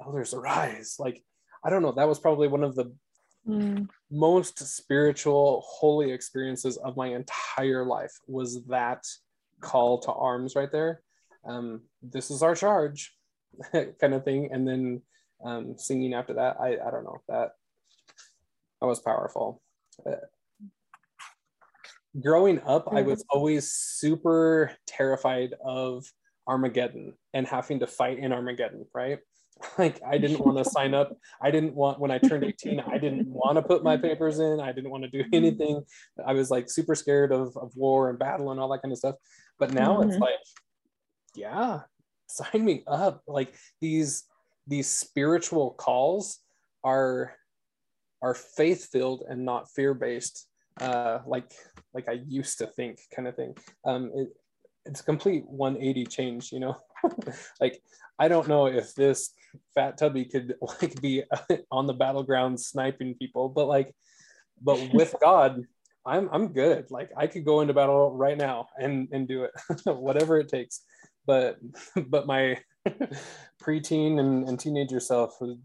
Elders arise. Like, I don't know. That was probably one of the Mm, most spiritual, holy experiences of my entire life was that call to arms right there. Um, this is our charge, kind of thing. And then um, singing after that, I, I don't know that that was powerful. Uh, growing up, I was always super terrified of Armageddon and having to fight in Armageddon, right? Like I didn't want to sign up. I didn't want when I turned 18, I didn't want to put my papers in. I didn't want to do anything. I was like super scared of, of war and battle and all that kind of stuff. But now it's Mhm. like, yeah, sign me up. Like these these spiritual calls are are faith filled and not fear based uh like like i used to think kind of thing. Um it, it's a complete 180 change you know? Like i don't know if this fat tubby could like be on the battleground sniping people but like but with god i'm i'm good. Like i could go into battle right now and and do it whatever it takes. But but my preteen and, and teenager self was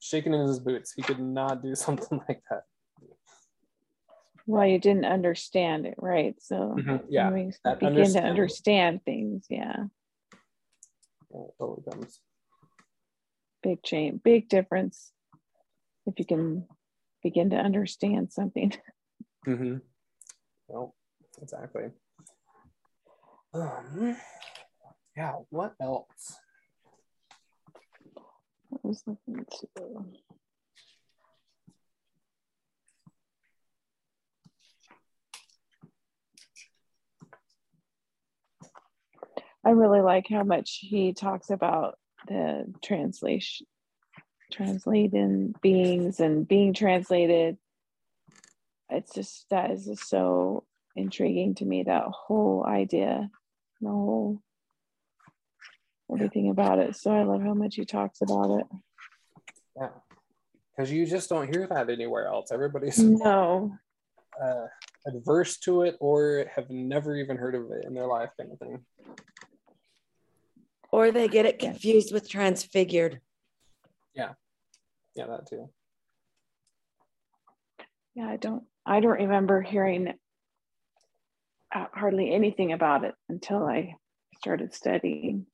shaking in his boots he could not do something like that well, you didn't understand it, right? So yeah when we begin to understand things, yeah. Yeah, Big change, big difference. If you can begin to understand something. Mm-hmm. Well, exactly. Um, yeah. What else? I was looking to. I really like how much he talks about the translation, translating beings and being translated. It's just that is just so intriguing to me. That whole idea, the whole everything about it. So I love how much he talks about it. Yeah. Because you just don't hear that anywhere else. Everybody's No, uh, adverse to it or have never even heard of it in their life, kind of thing. Or they get it confused with transfigured. Yeah, Yeah, that too. yeah, I don't. I don't remember hearing uh, hardly anything about it until I started studying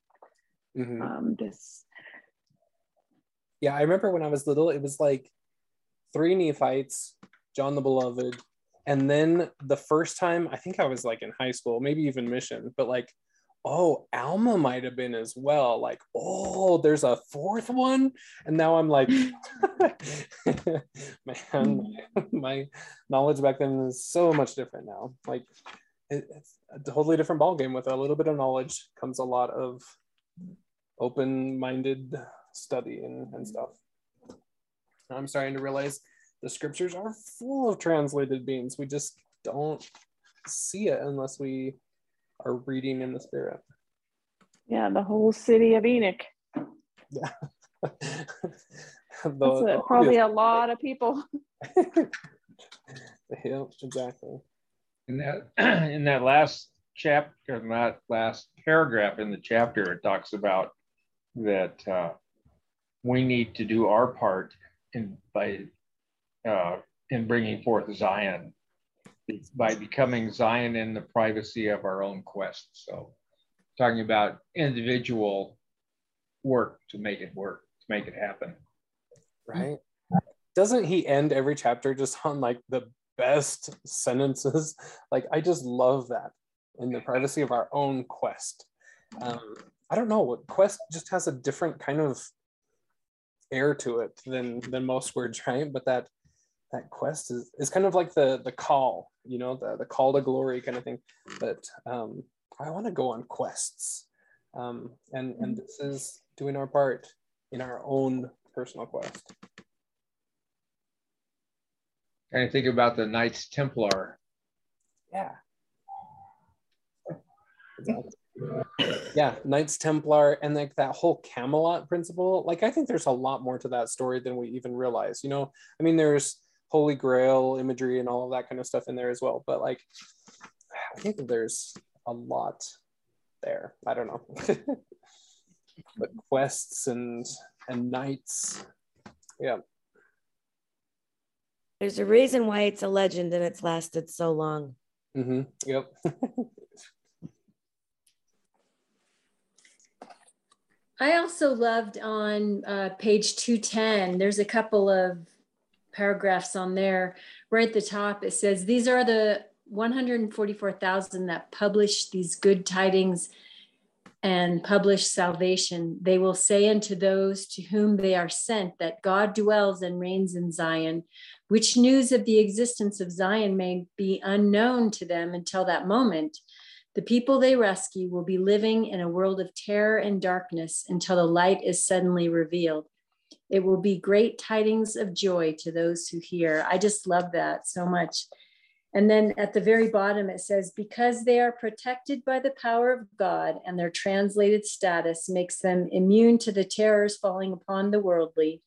Mhm. um, this. Yeah, I remember when I was little, it was like three Nephites, John the Beloved, and then the first time, I think I was like in high school, maybe even mission, but like, oh, Alma might have been as well. Like, oh, there's a fourth one, and now I'm like, man, my, my knowledge back then is so much different now. Like, it, it's a totally different ballgame. With a little bit of knowledge comes a lot of open-minded study and, and mm-hmm. stuff. I'm starting to realize the scriptures are full of translated beings. We just don't see it unless we are reading in the spirit. Yeah, the whole city of Enoch. The- That's the a, probably obvious- a lot of people. yeah, exactly. In that in that last chapter, not last paragraph in the chapter, it talks about that uh, we need to do our part in by uh, in bringing forth Zion by becoming Zion in the privacy of our own quest. So, talking about individual work to make it work, to make it happen. Right. Doesn't he end every chapter just on like the best sentences? Like, I just love that in the privacy of our own quest. Um, I don't know, what quest just has a different kind of air to it than than most words, right? But that that quest is, is kind of like the the call, you know, the the call to glory kind of thing. But um, I want to go on quests, um, and and this is doing our part in our own personal quest. And I think about the Knights Templar. Yeah. Yeah, Knights Templar and like that whole Camelot principle. Like I think there's a lot more to that story than we even realize. You know, I mean, there's Holy Grail imagery and all of that kind of stuff in there as well. But like, I think there's a lot there. I don't know. but quests and and knights, yeah. There's a reason why it's a legend and it's lasted so long. Mm-hmm. Yep. I also loved on uh, page 210, there's a couple of paragraphs on there. Right at the top, it says, These are the 144,000 that publish these good tidings and publish salvation. They will say unto those to whom they are sent that God dwells and reigns in Zion, which news of the existence of Zion may be unknown to them until that moment. The people they rescue will be living in a world of terror and darkness until the light is suddenly revealed. It will be great tidings of joy to those who hear. I just love that so much. And then at the very bottom, it says, because they are protected by the power of God and their translated status makes them immune to the terrors falling upon the worldly,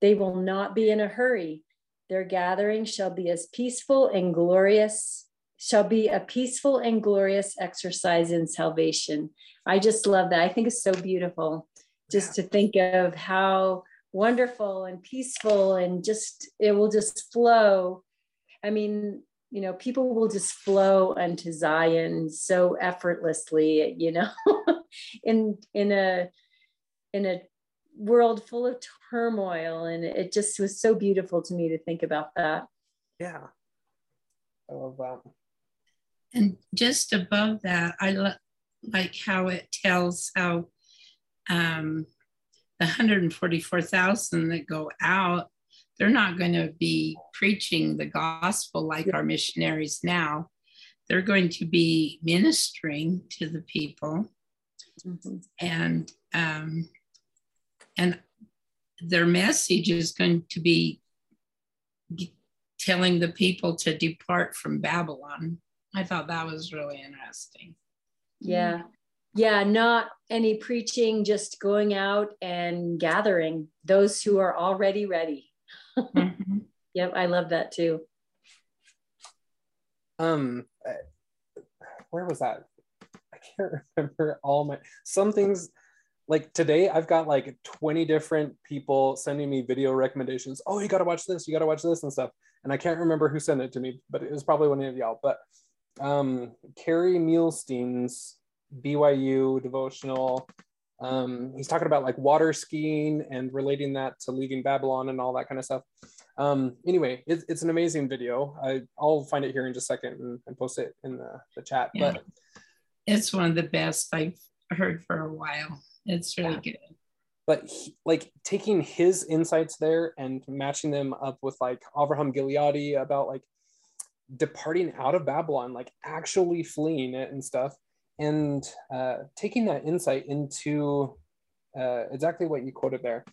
they will not be in a hurry. Their gathering shall be as peaceful and glorious, shall be a peaceful and glorious exercise in salvation. I just love that. I think it's so beautiful just to think of how wonderful and peaceful and just it will just flow. I mean, you know, people will just flow unto Zion so effortlessly, you know, in in a in a world full of turmoil. And it just was so beautiful to me to think about that. Yeah. I love that. And just above that, I lo- like how it tells how um, the 144,000 that go out they're not going to be preaching the gospel like our missionaries now. They're going to be ministering to the people, mm-hmm. and um, and their message is going to be telling the people to depart from Babylon. I thought that was really interesting. Yeah. Yeah, not any preaching, just going out and gathering those who are already ready mm-hmm. Yep, I love that too. Um, where was that? I can't remember all my some things. Like today, I've got like 20 different people sending me video recommendations. Oh, you got to watch this, you got to watch this and stuff. And I can't remember who sent it to me, but it was probably one of y'all. But um, Kerry Muhlestein's BYU devotional um, he's talking about like water skiing and relating that to leaving Babylon and all that kind of stuff. Um, anyway, it, it's an amazing video. I, will find it here in just a second and, and post it in the, the chat. Yeah. But it's one of the best I've heard for a while. It's really yeah. good. But he, like taking his insights there and matching them up with like Avraham Gileadi about like departing out of Babylon, like actually fleeing it and stuff and uh, taking that insight into uh, exactly what you quoted there,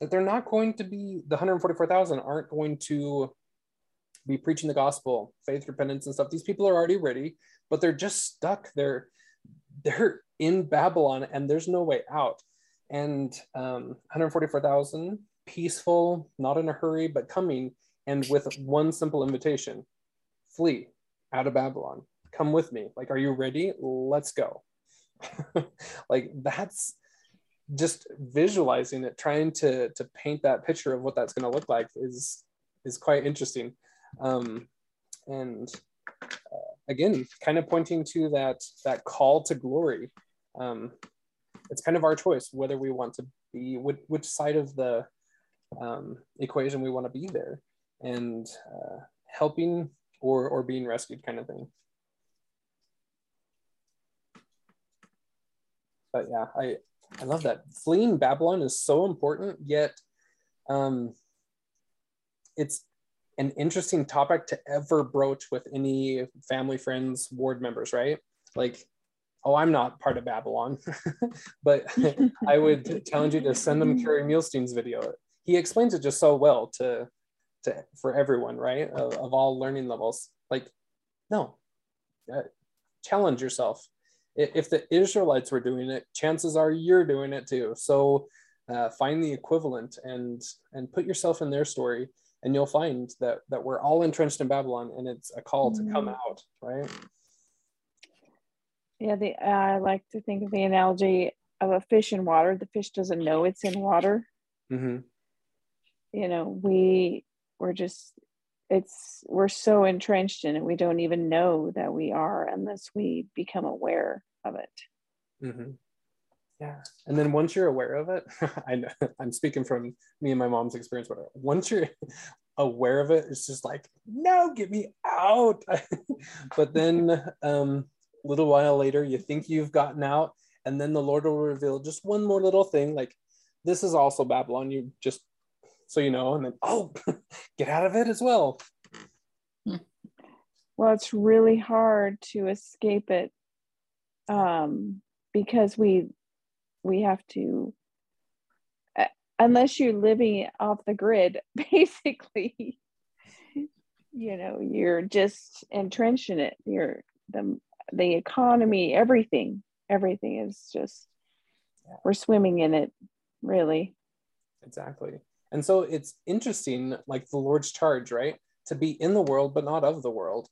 that they're not going to be, the 144,000 aren't going to be preaching the gospel, faith, repentance, and stuff. These people are already ready, but they're just stuck. They're they're in Babylon, and there's no way out. And um, 144,000 peaceful, not in a hurry, but coming, and with one simple invitation: flee out of Babylon. Come with me. Like are you ready? Let's go. Like that's just visualizing it trying to to paint that picture of what that's going to look like is is quite interesting. Um and uh, again kind of pointing to that that call to glory. Um it's kind of our choice whether we want to be which, which side of the um, equation we want to be there. And uh, helping or or being rescued kind of thing but yeah, I I love that. Fleeing Babylon is so important, yet um, it's an interesting topic to ever broach with any family, friends, ward members, right? Like, oh, I'm not part of Babylon, but I would challenge you to send them Kerry Muhlestein's video. He explains it just so well to, to for everyone, right? Of, of all learning levels. Like, no, uh, challenge yourself. If the Israelites were doing it, chances are you're doing it too. So uh, find the equivalent and and put yourself in their story and you'll find that that we're all entrenched in babylon and it's a call to come mm-hmm. out right yeah the uh, i like to think of the analogy of a fish in water the fish doesn't know it's in water mm-hmm. you know we we're just it's we're so entrenched in it we don't even know that we are unless we become aware of it. Mm-hmm. Yeah. And then once you're aware of it i know i'm speaking from me and my mom's experience but once you're aware of it it's just like no get me out. But then um a little while later you think you've gotten out and then the lord will reveal just one more little thing like this is also babylon. You just so you know and then oh get out of it as well. Well it's really hard to escape it um because we we have to uh, unless you're living off the grid basically you know you're just entrenched in it. You're the the economy everything everything is just we're swimming in it really. Exactly and so it's interesting like the lord's charge right to be in the world but not of the world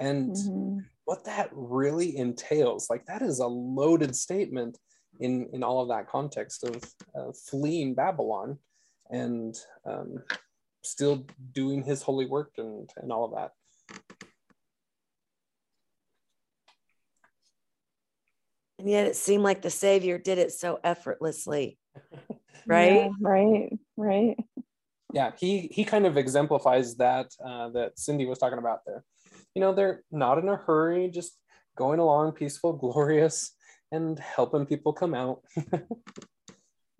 and mm-hmm. what that really entails like that is a loaded statement in in all of that context of uh, fleeing Babylon and um, still doing his holy work and and all of that. And yet it seemed like the Savior did it so effortlessly. Right? Yeah, right, right. Yeah, he he kind of exemplifies that uh, that Cindy was talking about there. You know, they're not in a hurry, just going along peaceful, glorious, and helping people come out.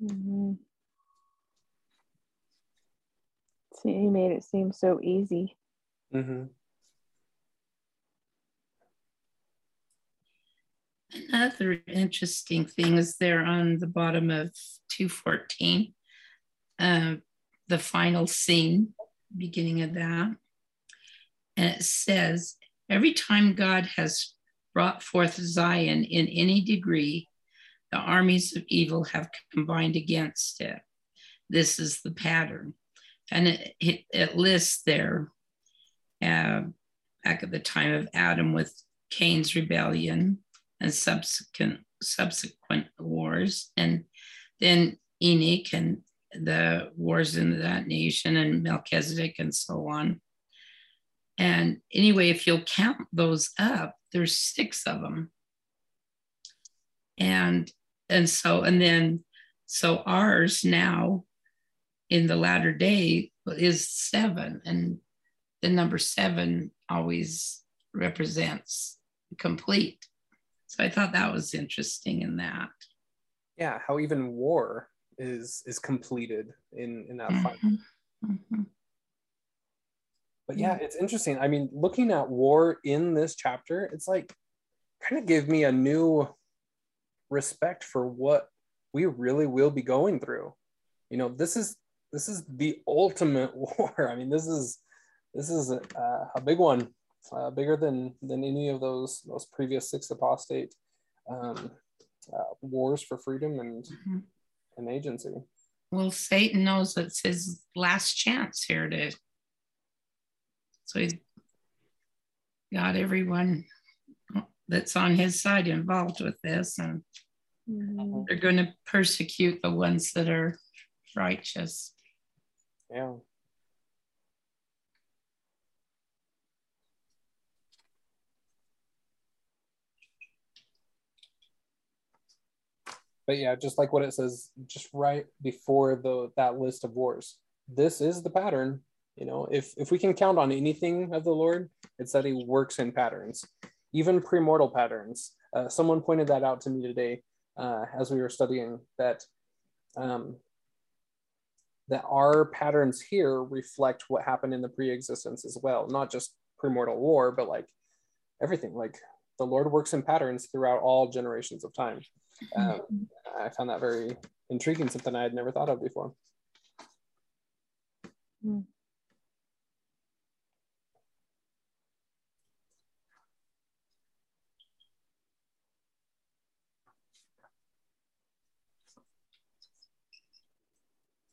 mm-hmm. See, he made it seem so easy. Mm-hmm. Another interesting thing is there on the bottom of 214, uh, the final scene, beginning of that. And it says, every time God has brought forth Zion in any degree, the armies of evil have combined against it. This is the pattern. And it, it, it lists there uh, back at the time of Adam with Cain's rebellion and subsequent subsequent wars, and then Enoch and the wars in that nation and Melchizedek and so on. And anyway, if you'll count those up, there's six of them. And and so and then so ours now in the latter day is seven and the number seven always represents complete so i thought that was interesting in that yeah how even war is is completed in in that mm-hmm. fight mm-hmm but yeah, it's interesting. I mean, looking at war in this chapter, it's like kind of gave me a new respect for what we really will be going through. You know, this is this is the ultimate war. I mean, this is this is a, a big one, uh, bigger than than any of those those previous six apostate um, uh, wars for freedom and mm-hmm. and agency. Well, Satan knows it's his last chance here to so he's got everyone that's on his side involved with this, and mm-hmm. they're going to persecute the ones that are righteous. Yeah. But yeah, just like what it says, just right before the that list of wars. This is the pattern you know, if if we can count on anything of the Lord, it's that He works in patterns, even premortal patterns. Uh, someone pointed that out to me today uh, as we were studying that um, that our patterns here reflect what happened in the pre-existence as well, not just premortal war, but like everything. Like the Lord works in patterns throughout all generations of time. Um, I found that very intriguing, something I had never thought of before. Mm.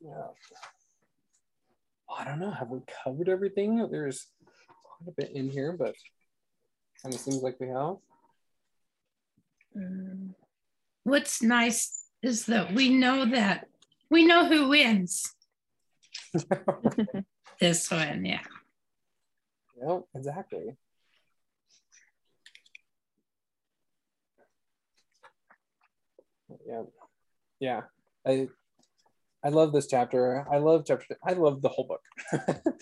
Yeah. I don't know. Have we covered everything? There's quite a bit in here, but kind of seems like we have. Mm. What's nice is that we know that we know who wins this one. Yeah. Yeah, exactly. Yeah. Yeah. I I love this chapter. I love chapter. I love the whole book.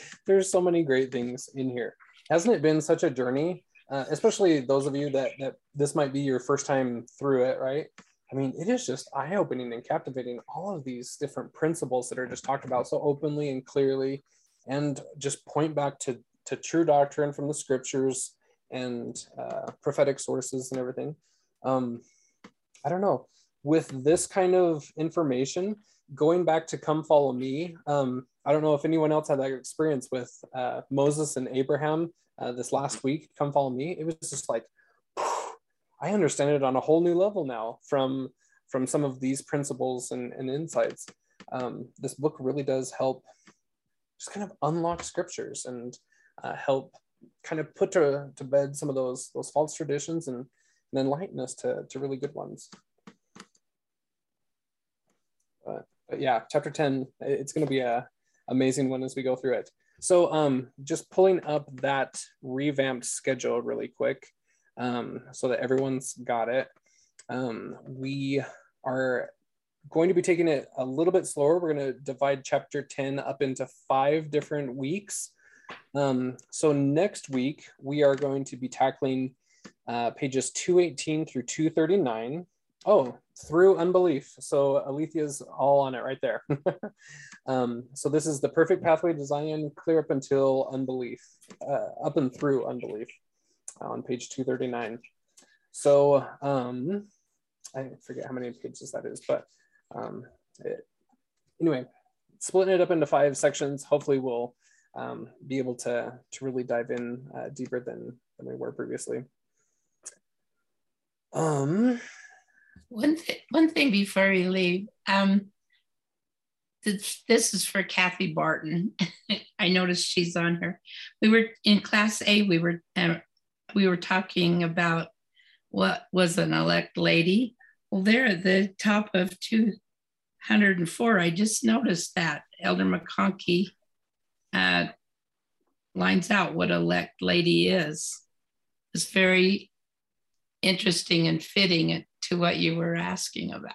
There's so many great things in here. Hasn't it been such a journey? Uh, especially those of you that that this might be your first time through it, right? I mean, it is just eye-opening and captivating. All of these different principles that are just talked about so openly and clearly, and just point back to to true doctrine from the scriptures and uh, prophetic sources and everything. Um, I don't know. With this kind of information, going back to come follow me um, i don't know if anyone else had that experience with uh, moses and abraham uh, this last week come follow me. It was just like i understand it on a whole new level now from from some of these principles and, and insights. Um, this book really does help just kind of unlock scriptures and uh, help kind of put to, to bed some of those those false traditions and, and enlighten us to, to really good ones. But but yeah, chapter 10, it's going to be a amazing one as we go through it. So um, just pulling up that revamped schedule really quick um, so that everyone's got it. Um, we are going to be taking it a little bit slower. We're going to divide chapter 10 up into five different weeks. Um, so next week, we are going to be tackling uh, pages 218 through 239. Oh, through unbelief. So Alethea's all on it right there. um, so this is the perfect pathway design, clear up until unbelief, uh, up and through unbelief on page 239. So um, I forget how many pages that is, but um, it, anyway, splitting it up into five sections, hopefully we'll um, be able to, to really dive in uh, deeper than, than we were previously. Um, one th- one thing before we leave, um, this, is for Kathy Barton. I noticed she's on her. We were in class A. We were uh, we were talking about what was an elect lady. Well, there at the top of 204, I just noticed that Elder McConkie uh, lines out what elect lady is. It's very interesting and fitting to what you were asking about.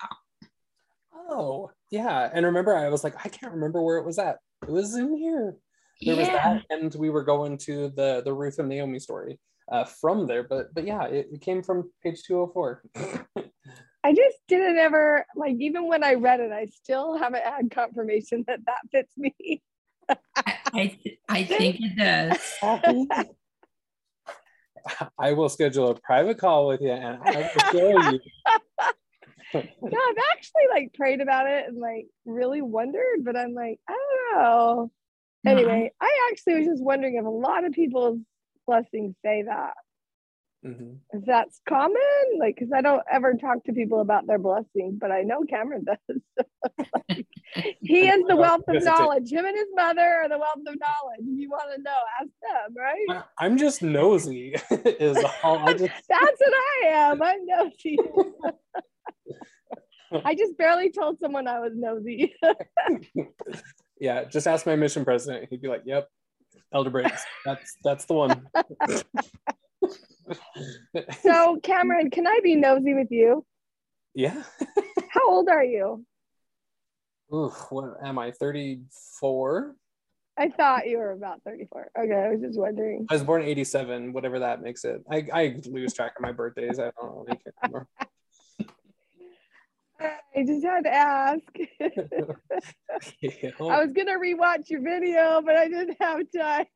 Oh, yeah. And remember, I was like, I can't remember where it was at. It was in here. There yeah. was that, and we were going to the the Ruth and Naomi story uh, from there. But but yeah, it, it came from page 204. I just didn't ever like even when I read it, I still haven't had confirmation that that fits me. I, I, I think it does. I will schedule a private call with you and I will show you. no, I've actually like prayed about it and like really wondered, but I'm like, I don't know. Mm-hmm. Anyway, I actually was just wondering if a lot of people's blessings say that. Mm-hmm. That's common, like, because I don't ever talk to people about their blessings, but I know Cameron does. like, he is the wealth of knowledge. Him and his mother are the wealth of knowledge. If you want to know, ask them, right? I'm just nosy. is all I just... That's what I am. I'm nosy. I just barely told someone I was nosy. yeah, just ask my mission president. He'd be like, "Yep, Elder Briggs. That's that's the one." So, Cameron, can I be nosy with you? Yeah. How old are you? Ooh, what am I? 34? I thought you were about 34. Okay, I was just wondering. I was born 87, whatever that makes it. I, I lose track of my birthdays. I don't really care anymore. I just had to ask. I was gonna rewatch your video, but I didn't have time.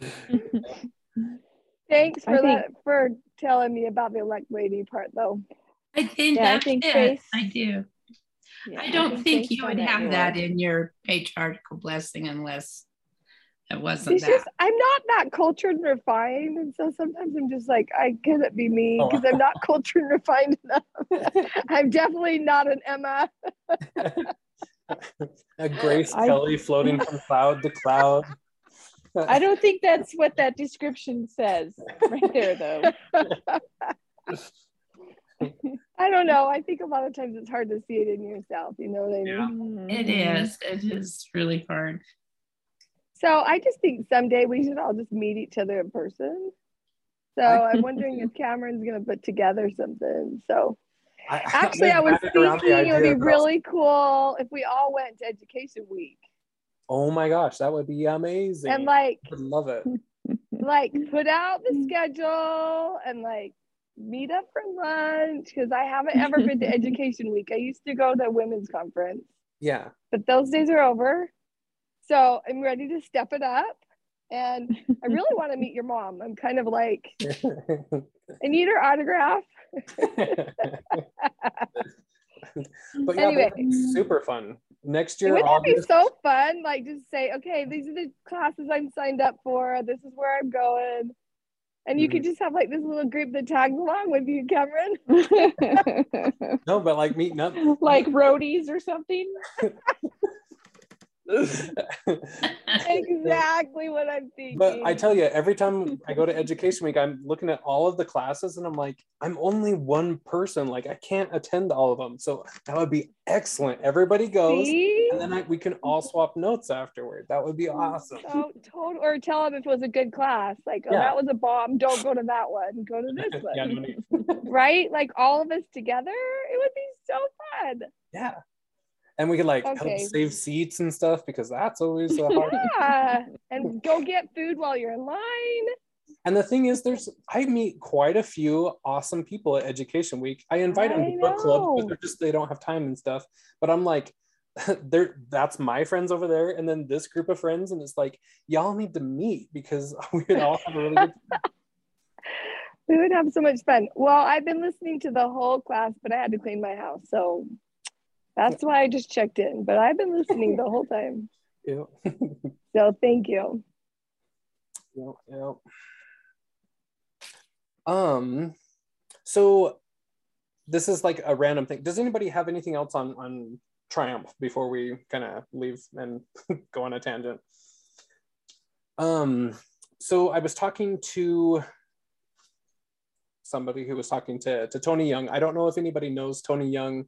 Thanks for think- that for telling me about the elect lady part though. I think Yeah, I think it. Faith- I do. Yeah, I don't think Faith's you would have anyway. that in your patriarchal blessing unless it wasn't It's that. just I'm not that cultured and refined, and so sometimes I'm just like I cannot be me Oh. because I'm not cultured and refined enough. I'm definitely not an Emma. A Grace I- Kelly floating from cloud to cloud. I don't think that's what that description says right there, though. I don't know. I think a lot of times it's hard to see it in yourself. You know what I mean? Mm-hmm. It is. It is really hard. So I just think someday we should all just meet each other in person. So I'm wondering if Cameron's gonna put together something. So I- actually, I was magic around the thinking it would be really cool if we all went to Education Week Oh my gosh, that would be amazing. and like I would love it. like put out the schedule and like meet up for lunch because I haven't ever been to Education Week. I used to go to women's conference, Yeah. but those days are over. So I'm ready to step it up. And I really want to meet your mom. I'm kind of like, I need her autograph. but yeah, Anyway. super fun. Next year, Wouldn't that be so fun? Like just say, okay, these are the classes I'm signed up for. This is where I'm going. And you could Mm-hmm. just have like this little group that tags along with you, Cameron. no, but like meeting up. like roadies or something. exactly what I'm thinking. But I tell you, every time I go to Education Week, I'm looking at all of the classes and I'm like, I'm only one person. Like, I can't attend all of them. So that would be excellent. Everybody goes, See? and then I, we can all swap notes afterward. That would be oh, awesome. So total, or tell them if it was a good class. Like, oh, Yeah. that was a bomb. Don't go to that one. Go to this one. yeah, right? Like all of us together, it would be so fun. yeah. And we could like help save seats and stuff because that's always a hard. Yeah, and go get food while you're in line. And the thing is, there's I meet quite a few awesome people at Education Week. I invite them I to book club, but they're just they don't have time and stuff. But I'm like, they're that's my friends over there, and then this group of friends, and it's like y'all need to meet because we would all have a really good. We would have so much fun. Well, I've been listening to the whole class, but I had to clean my house, so that's why I just checked in. But I've been listening the whole time, Yeah. so thank you. Yep, yep. Um, so this is like a random thing. Does anybody have anything else on on Triumph before we kind of leave and go on a tangent? Um, so I was talking to somebody who was talking to to Tony Young. I don't know if anybody knows Tony Young,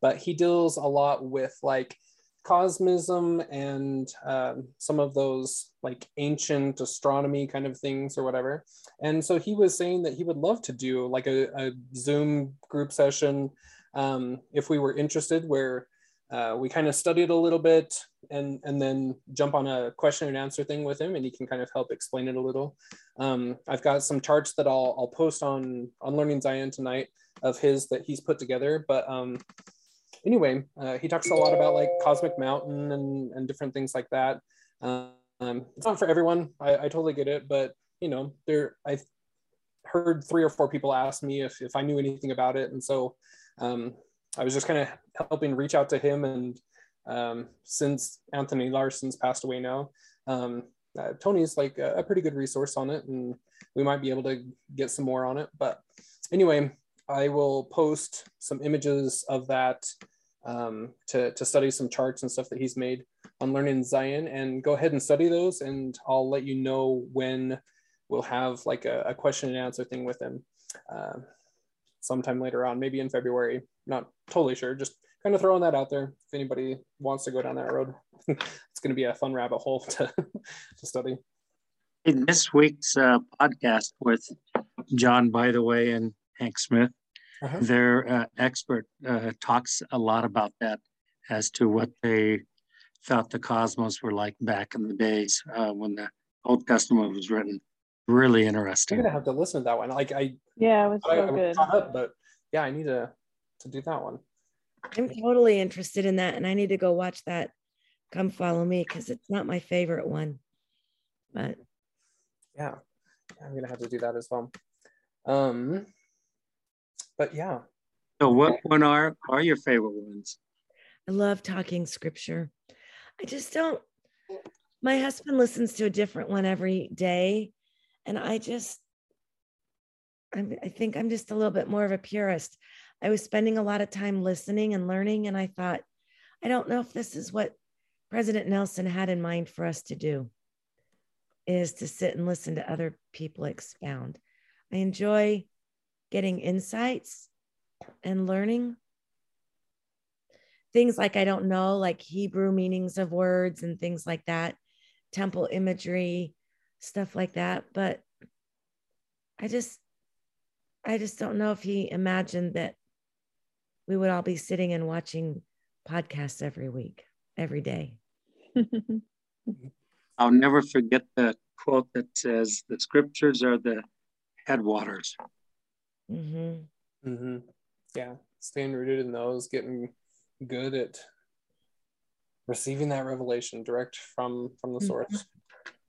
but he deals a lot with like cosmism and um, some of those like ancient astronomy kind of things or whatever. And so he was saying that he would love to do like a, a Zoom group session um, if we were interested, where uh, we kind of studied a little bit and and then jump on a question and answer thing with him, and he can kind of help explain it a little. Um, I've got some charts that I'll I'll post on on Learning Zion tonight of his that he's put together, but um, anyway, uh, he talks a lot about like Cosmic Mountain and, and different things like that. Um, it's not for everyone. I, I totally get it, but you know, there I heard three or four people ask me if if I knew anything about it, and so um, I was just kind of helping reach out to him. And um, since Anthony Larson's passed away now, um, uh, Tony's like a, a pretty good resource on it, and we might be able to get some more on it. But anyway, I will post some images of that um, to, to study some charts and stuff that he's made on Learning Zion and go ahead and study those. And I'll let you know when we'll have like a, a question and answer thing with him uh, sometime later on, maybe in February. Not totally sure, just kind of throwing that out there if anybody wants to go down that road. it's going to be a fun rabbit hole to, to study. In this week's uh, podcast with John, by the way, and Hank Smith, Uh-huh. their uh, expert uh, talks a lot about that as to what they thought the cosmos were like back in the days uh, when the Old Testament was written. Really interesting. I'm gonna have to listen to that one. Like I, Yeah, it was I, I so was good. caught up, but yeah, I need to to do that one. I'm totally interested in that, and I need to go watch that. Come follow me because it's not my favorite one, but yeah, I'm gonna have to do that as well. Um, but yeah. So, what one are are your favorite ones? I love talking scripture. I just don't. My husband listens to a different one every day, and I just, I'm, I think I'm just a little bit more of a purist. I was spending a lot of time listening and learning, and I thought, I don't know if this is what President Nelson had in mind for us to do, is to sit and listen to other people expound. I enjoy getting insights and learning things like I don't know, like Hebrew meanings of words and things like that, temple imagery, stuff like that. But I just, I just don't know if he imagined that we would all be sitting and watching podcasts every week, every day. I'll never forget the quote that says, The scriptures are the headwaters. Mm-hmm. Mm-hmm. Yeah, staying rooted in those, getting good at receiving that revelation direct from from the mm-hmm. source.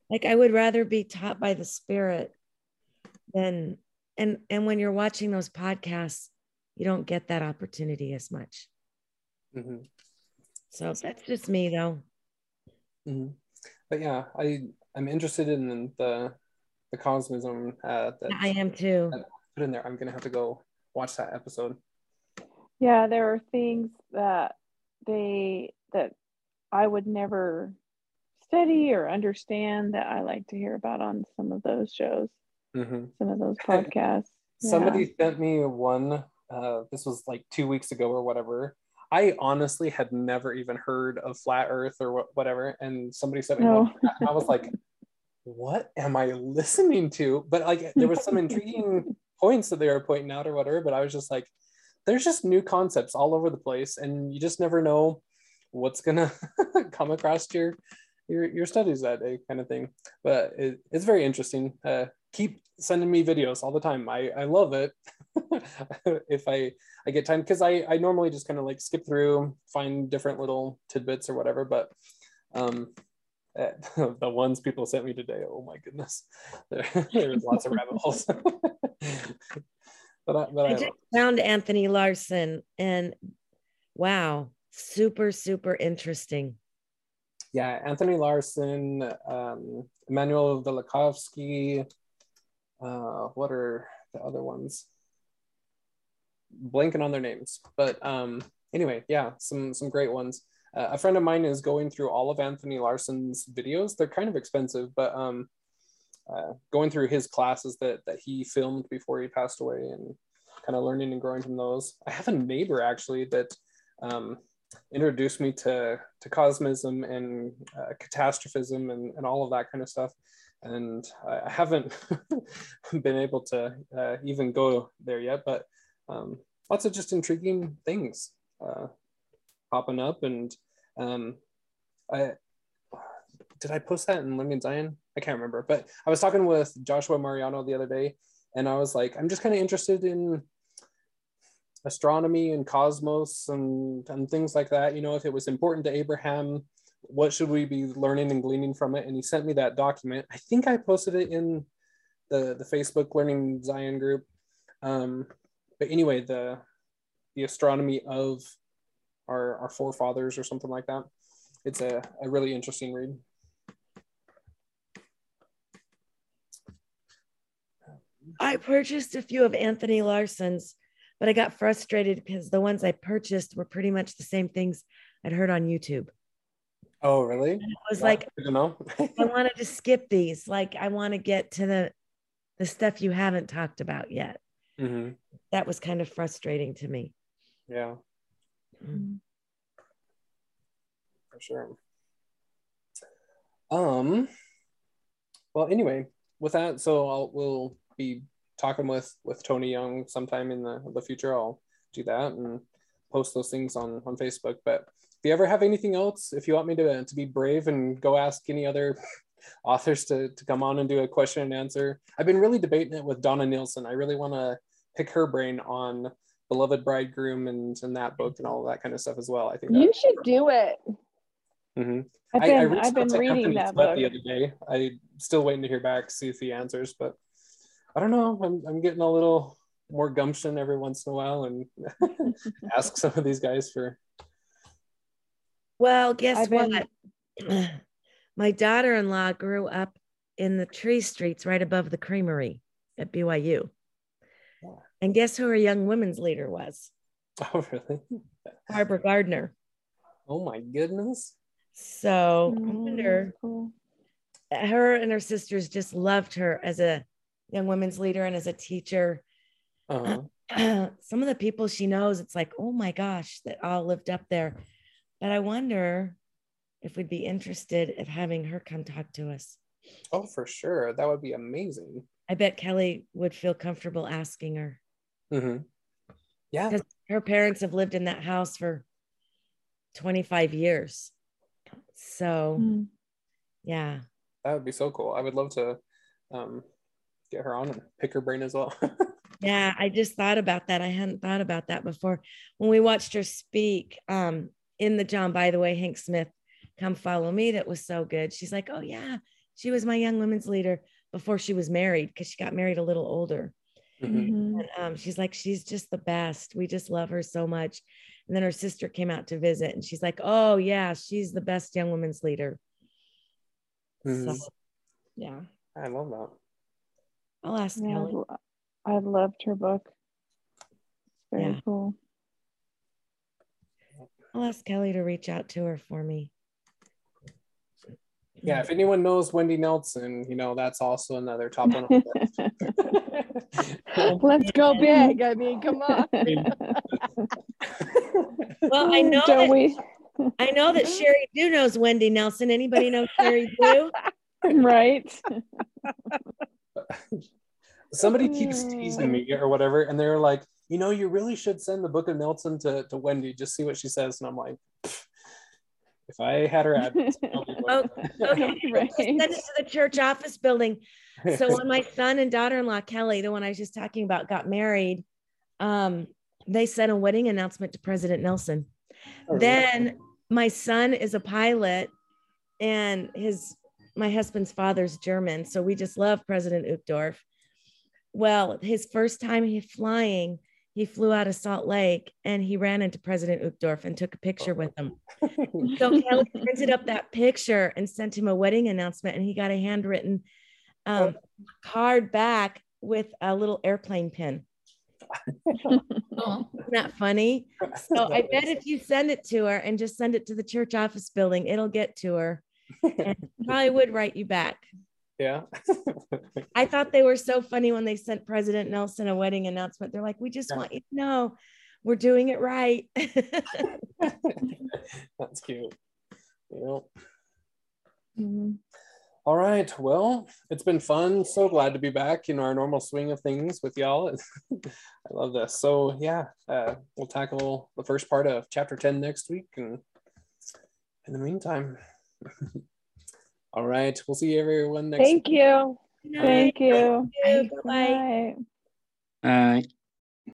Like I would rather be taught by the Spirit than and and when you're watching those podcasts, you don't get that opportunity as much. Mm-hmm. So that's just me, though. Mm-hmm. But yeah, I I'm interested in the the cosmism uh, that I am too. Put in there. I'm gonna have to go watch that episode. Yeah, there are things that they that I would never study or understand that I like to hear about on some of those shows, mm-hmm. some of those podcasts. Somebody yeah. sent me one uh, this was like two weeks ago or whatever. I honestly had never even heard of flat Earth or whatever, and somebody sent me no. one. I was like, "What am I listening to?" But like, there was some intriguing points that they were pointing out or whatever. But I was just like, "There's just new concepts all over the place, and you just never know what's gonna come across your your your studies that day, kind of thing." But it, it's very interesting. Uh, keep sending me videos all the time. I I love it. if I I get time because I I normally just kind of like skip through, find different little tidbits or whatever. But um, the ones people sent me today, oh my goodness, there, there's lots of rabbit holes. but I, but I, I just found Anthony Larson, and wow, super super interesting. Yeah, Anthony Larson, um, Immanuel Velikovsky. Uh, what are the other ones? blanking on their names, but um, anyway, yeah, some some great ones. Uh, a friend of mine is going through all of Anthony Larson's videos. They're kind of expensive, but um, uh, going through his classes that that he filmed before he passed away and kind of learning and growing from those. I have a neighbor actually that um, introduced me to to cosmism and uh, catastrophism and, and all of that kind of stuff. And I haven't been able to uh, even go there yet, but um, lots of just intriguing things uh, popping up. And um, I did I post that in Learning Zion? I can't remember, but I was talking with Joshua Mariano the other day, and I was like, I'm just kind of interested in astronomy and cosmos and, and things like that. You know, if it was important to Abraham, what should we be learning and gleaning from it? And he sent me that document. I think I posted it in the, the Facebook Learning Zion group. Um, but anyway, the the astronomy of our our forefathers or something like that. It's a, a really interesting read. I purchased a few of Anthony Larson's, but I got frustrated because the ones I purchased were pretty much the same things I'd heard on YouTube. Oh, really? And it was like, you know, I wanted to skip these. Like, I want to get to the the stuff you haven't talked about yet. Mm-hmm. That was kind of frustrating to me. Yeah. Mm-hmm. For sure. Um. Well, anyway, with that, so I'll we'll be talking with with Tony Young sometime in the the future. I'll do that and post those things on on Facebook. But if you ever have anything else, if you want me to to be brave and go ask any other authors to to come on and do a question and answer, I've been really debating it with Donna Nielsen. I really want to pick her brain on beloved bridegroom and and that book and all of that kind of stuff as well. I think You that, should do it. Mhm. I've been, I I, reached have been reading Anthony that Sweat book. the other day. I'm still waiting to hear back, see if he answers, but I don't know. I'm I'm getting a little more gumption every once in a while and ask some of these guys for Well, guess been- what? My daughter in law grew up in the tree streets right above the creamery at BYU. Yeah. And guess who her young women's leader was? Oh really? Barbara Gardner. Oh my goodness. So I Mm, wonder, her and her sisters just loved her as a young women's leader and as a teacher. Uh-huh. Some of the people she knows, it's like, oh my gosh, that all lived up there. But I wonder if we'd be interested in having her come talk to us. Oh, for sure. That would be amazing. I bet Kelly would feel comfortable asking her. Hmm Yeah. Because her parents have lived in that house for 25 years. So, Mm. yeah. That would be so cool. I would love to um, get her on and pick her brain as well. Yeah, I just thought about that. I hadn't thought about that before. When we watched her speak um, in the John, by the way, Hank Smith, Come Follow Me, that was so good. She's like, Oh, yeah, she was my young women's leader before she was married because she got married a little older. Mhm. Mhm. And um, she's like, She's just the best. We just love her so much. And then her sister came out to visit and she's like, Oh, yeah, she's the best young women's leader. Mhm. So, yeah, I love that. I'll ask Yeah, Kelly. I've lo- I've loved her book. Very Yeah. cool. I'll ask Kelly to reach out to her for me. Yeah, if anyone knows Wendy Nelson, you know, that's also another top one. on the list. Let's go big. I mean, come on. Well, I know Don't that we? I know that Sheri Dew knows Wendy Nelson. Anybody know Sheri Dew? right. Somebody keeps teasing me or whatever, and they're like, you know, you really should send the book of Nelson to, to Wendy, just see what she says. And I'm like, "Pfft, if I had her address, Oh, okay. Right. Send it to the church office building. So when my son and daughter-in-law Kelly, the one I was just talking about, got married, um, they sent a wedding announcement to President Nelson. Oh, really? Then my son is a pilot, and his my husband's father's German, so we just love President Uchtdorf. Well, his first time he flying, he flew out of Salt Lake and he ran into President Uchtdorf and took a picture with him. So Kelly printed up that picture and sent him a wedding announcement, and he got a handwritten um, card back with a little airplane pin. Oh, Isn't that funny? So I bet if you send it to her and just send it to the church office building, it'll get to her. And probably would write you back. Yeah. I thought they were so funny when they sent President Nelson a wedding announcement. They're like, we just Yeah. want you to know we're doing it right. That's cute. Yep. Mhm. All right. Well, it's been fun. So glad to be back in our normal swing of things with y'all. I love this. So yeah, uh, we'll tackle the first part of chapter 10 next week. And in the meantime, all right. We'll see everyone next Thank you. Thank you. Thank you. Good Bye-bye. night. All right.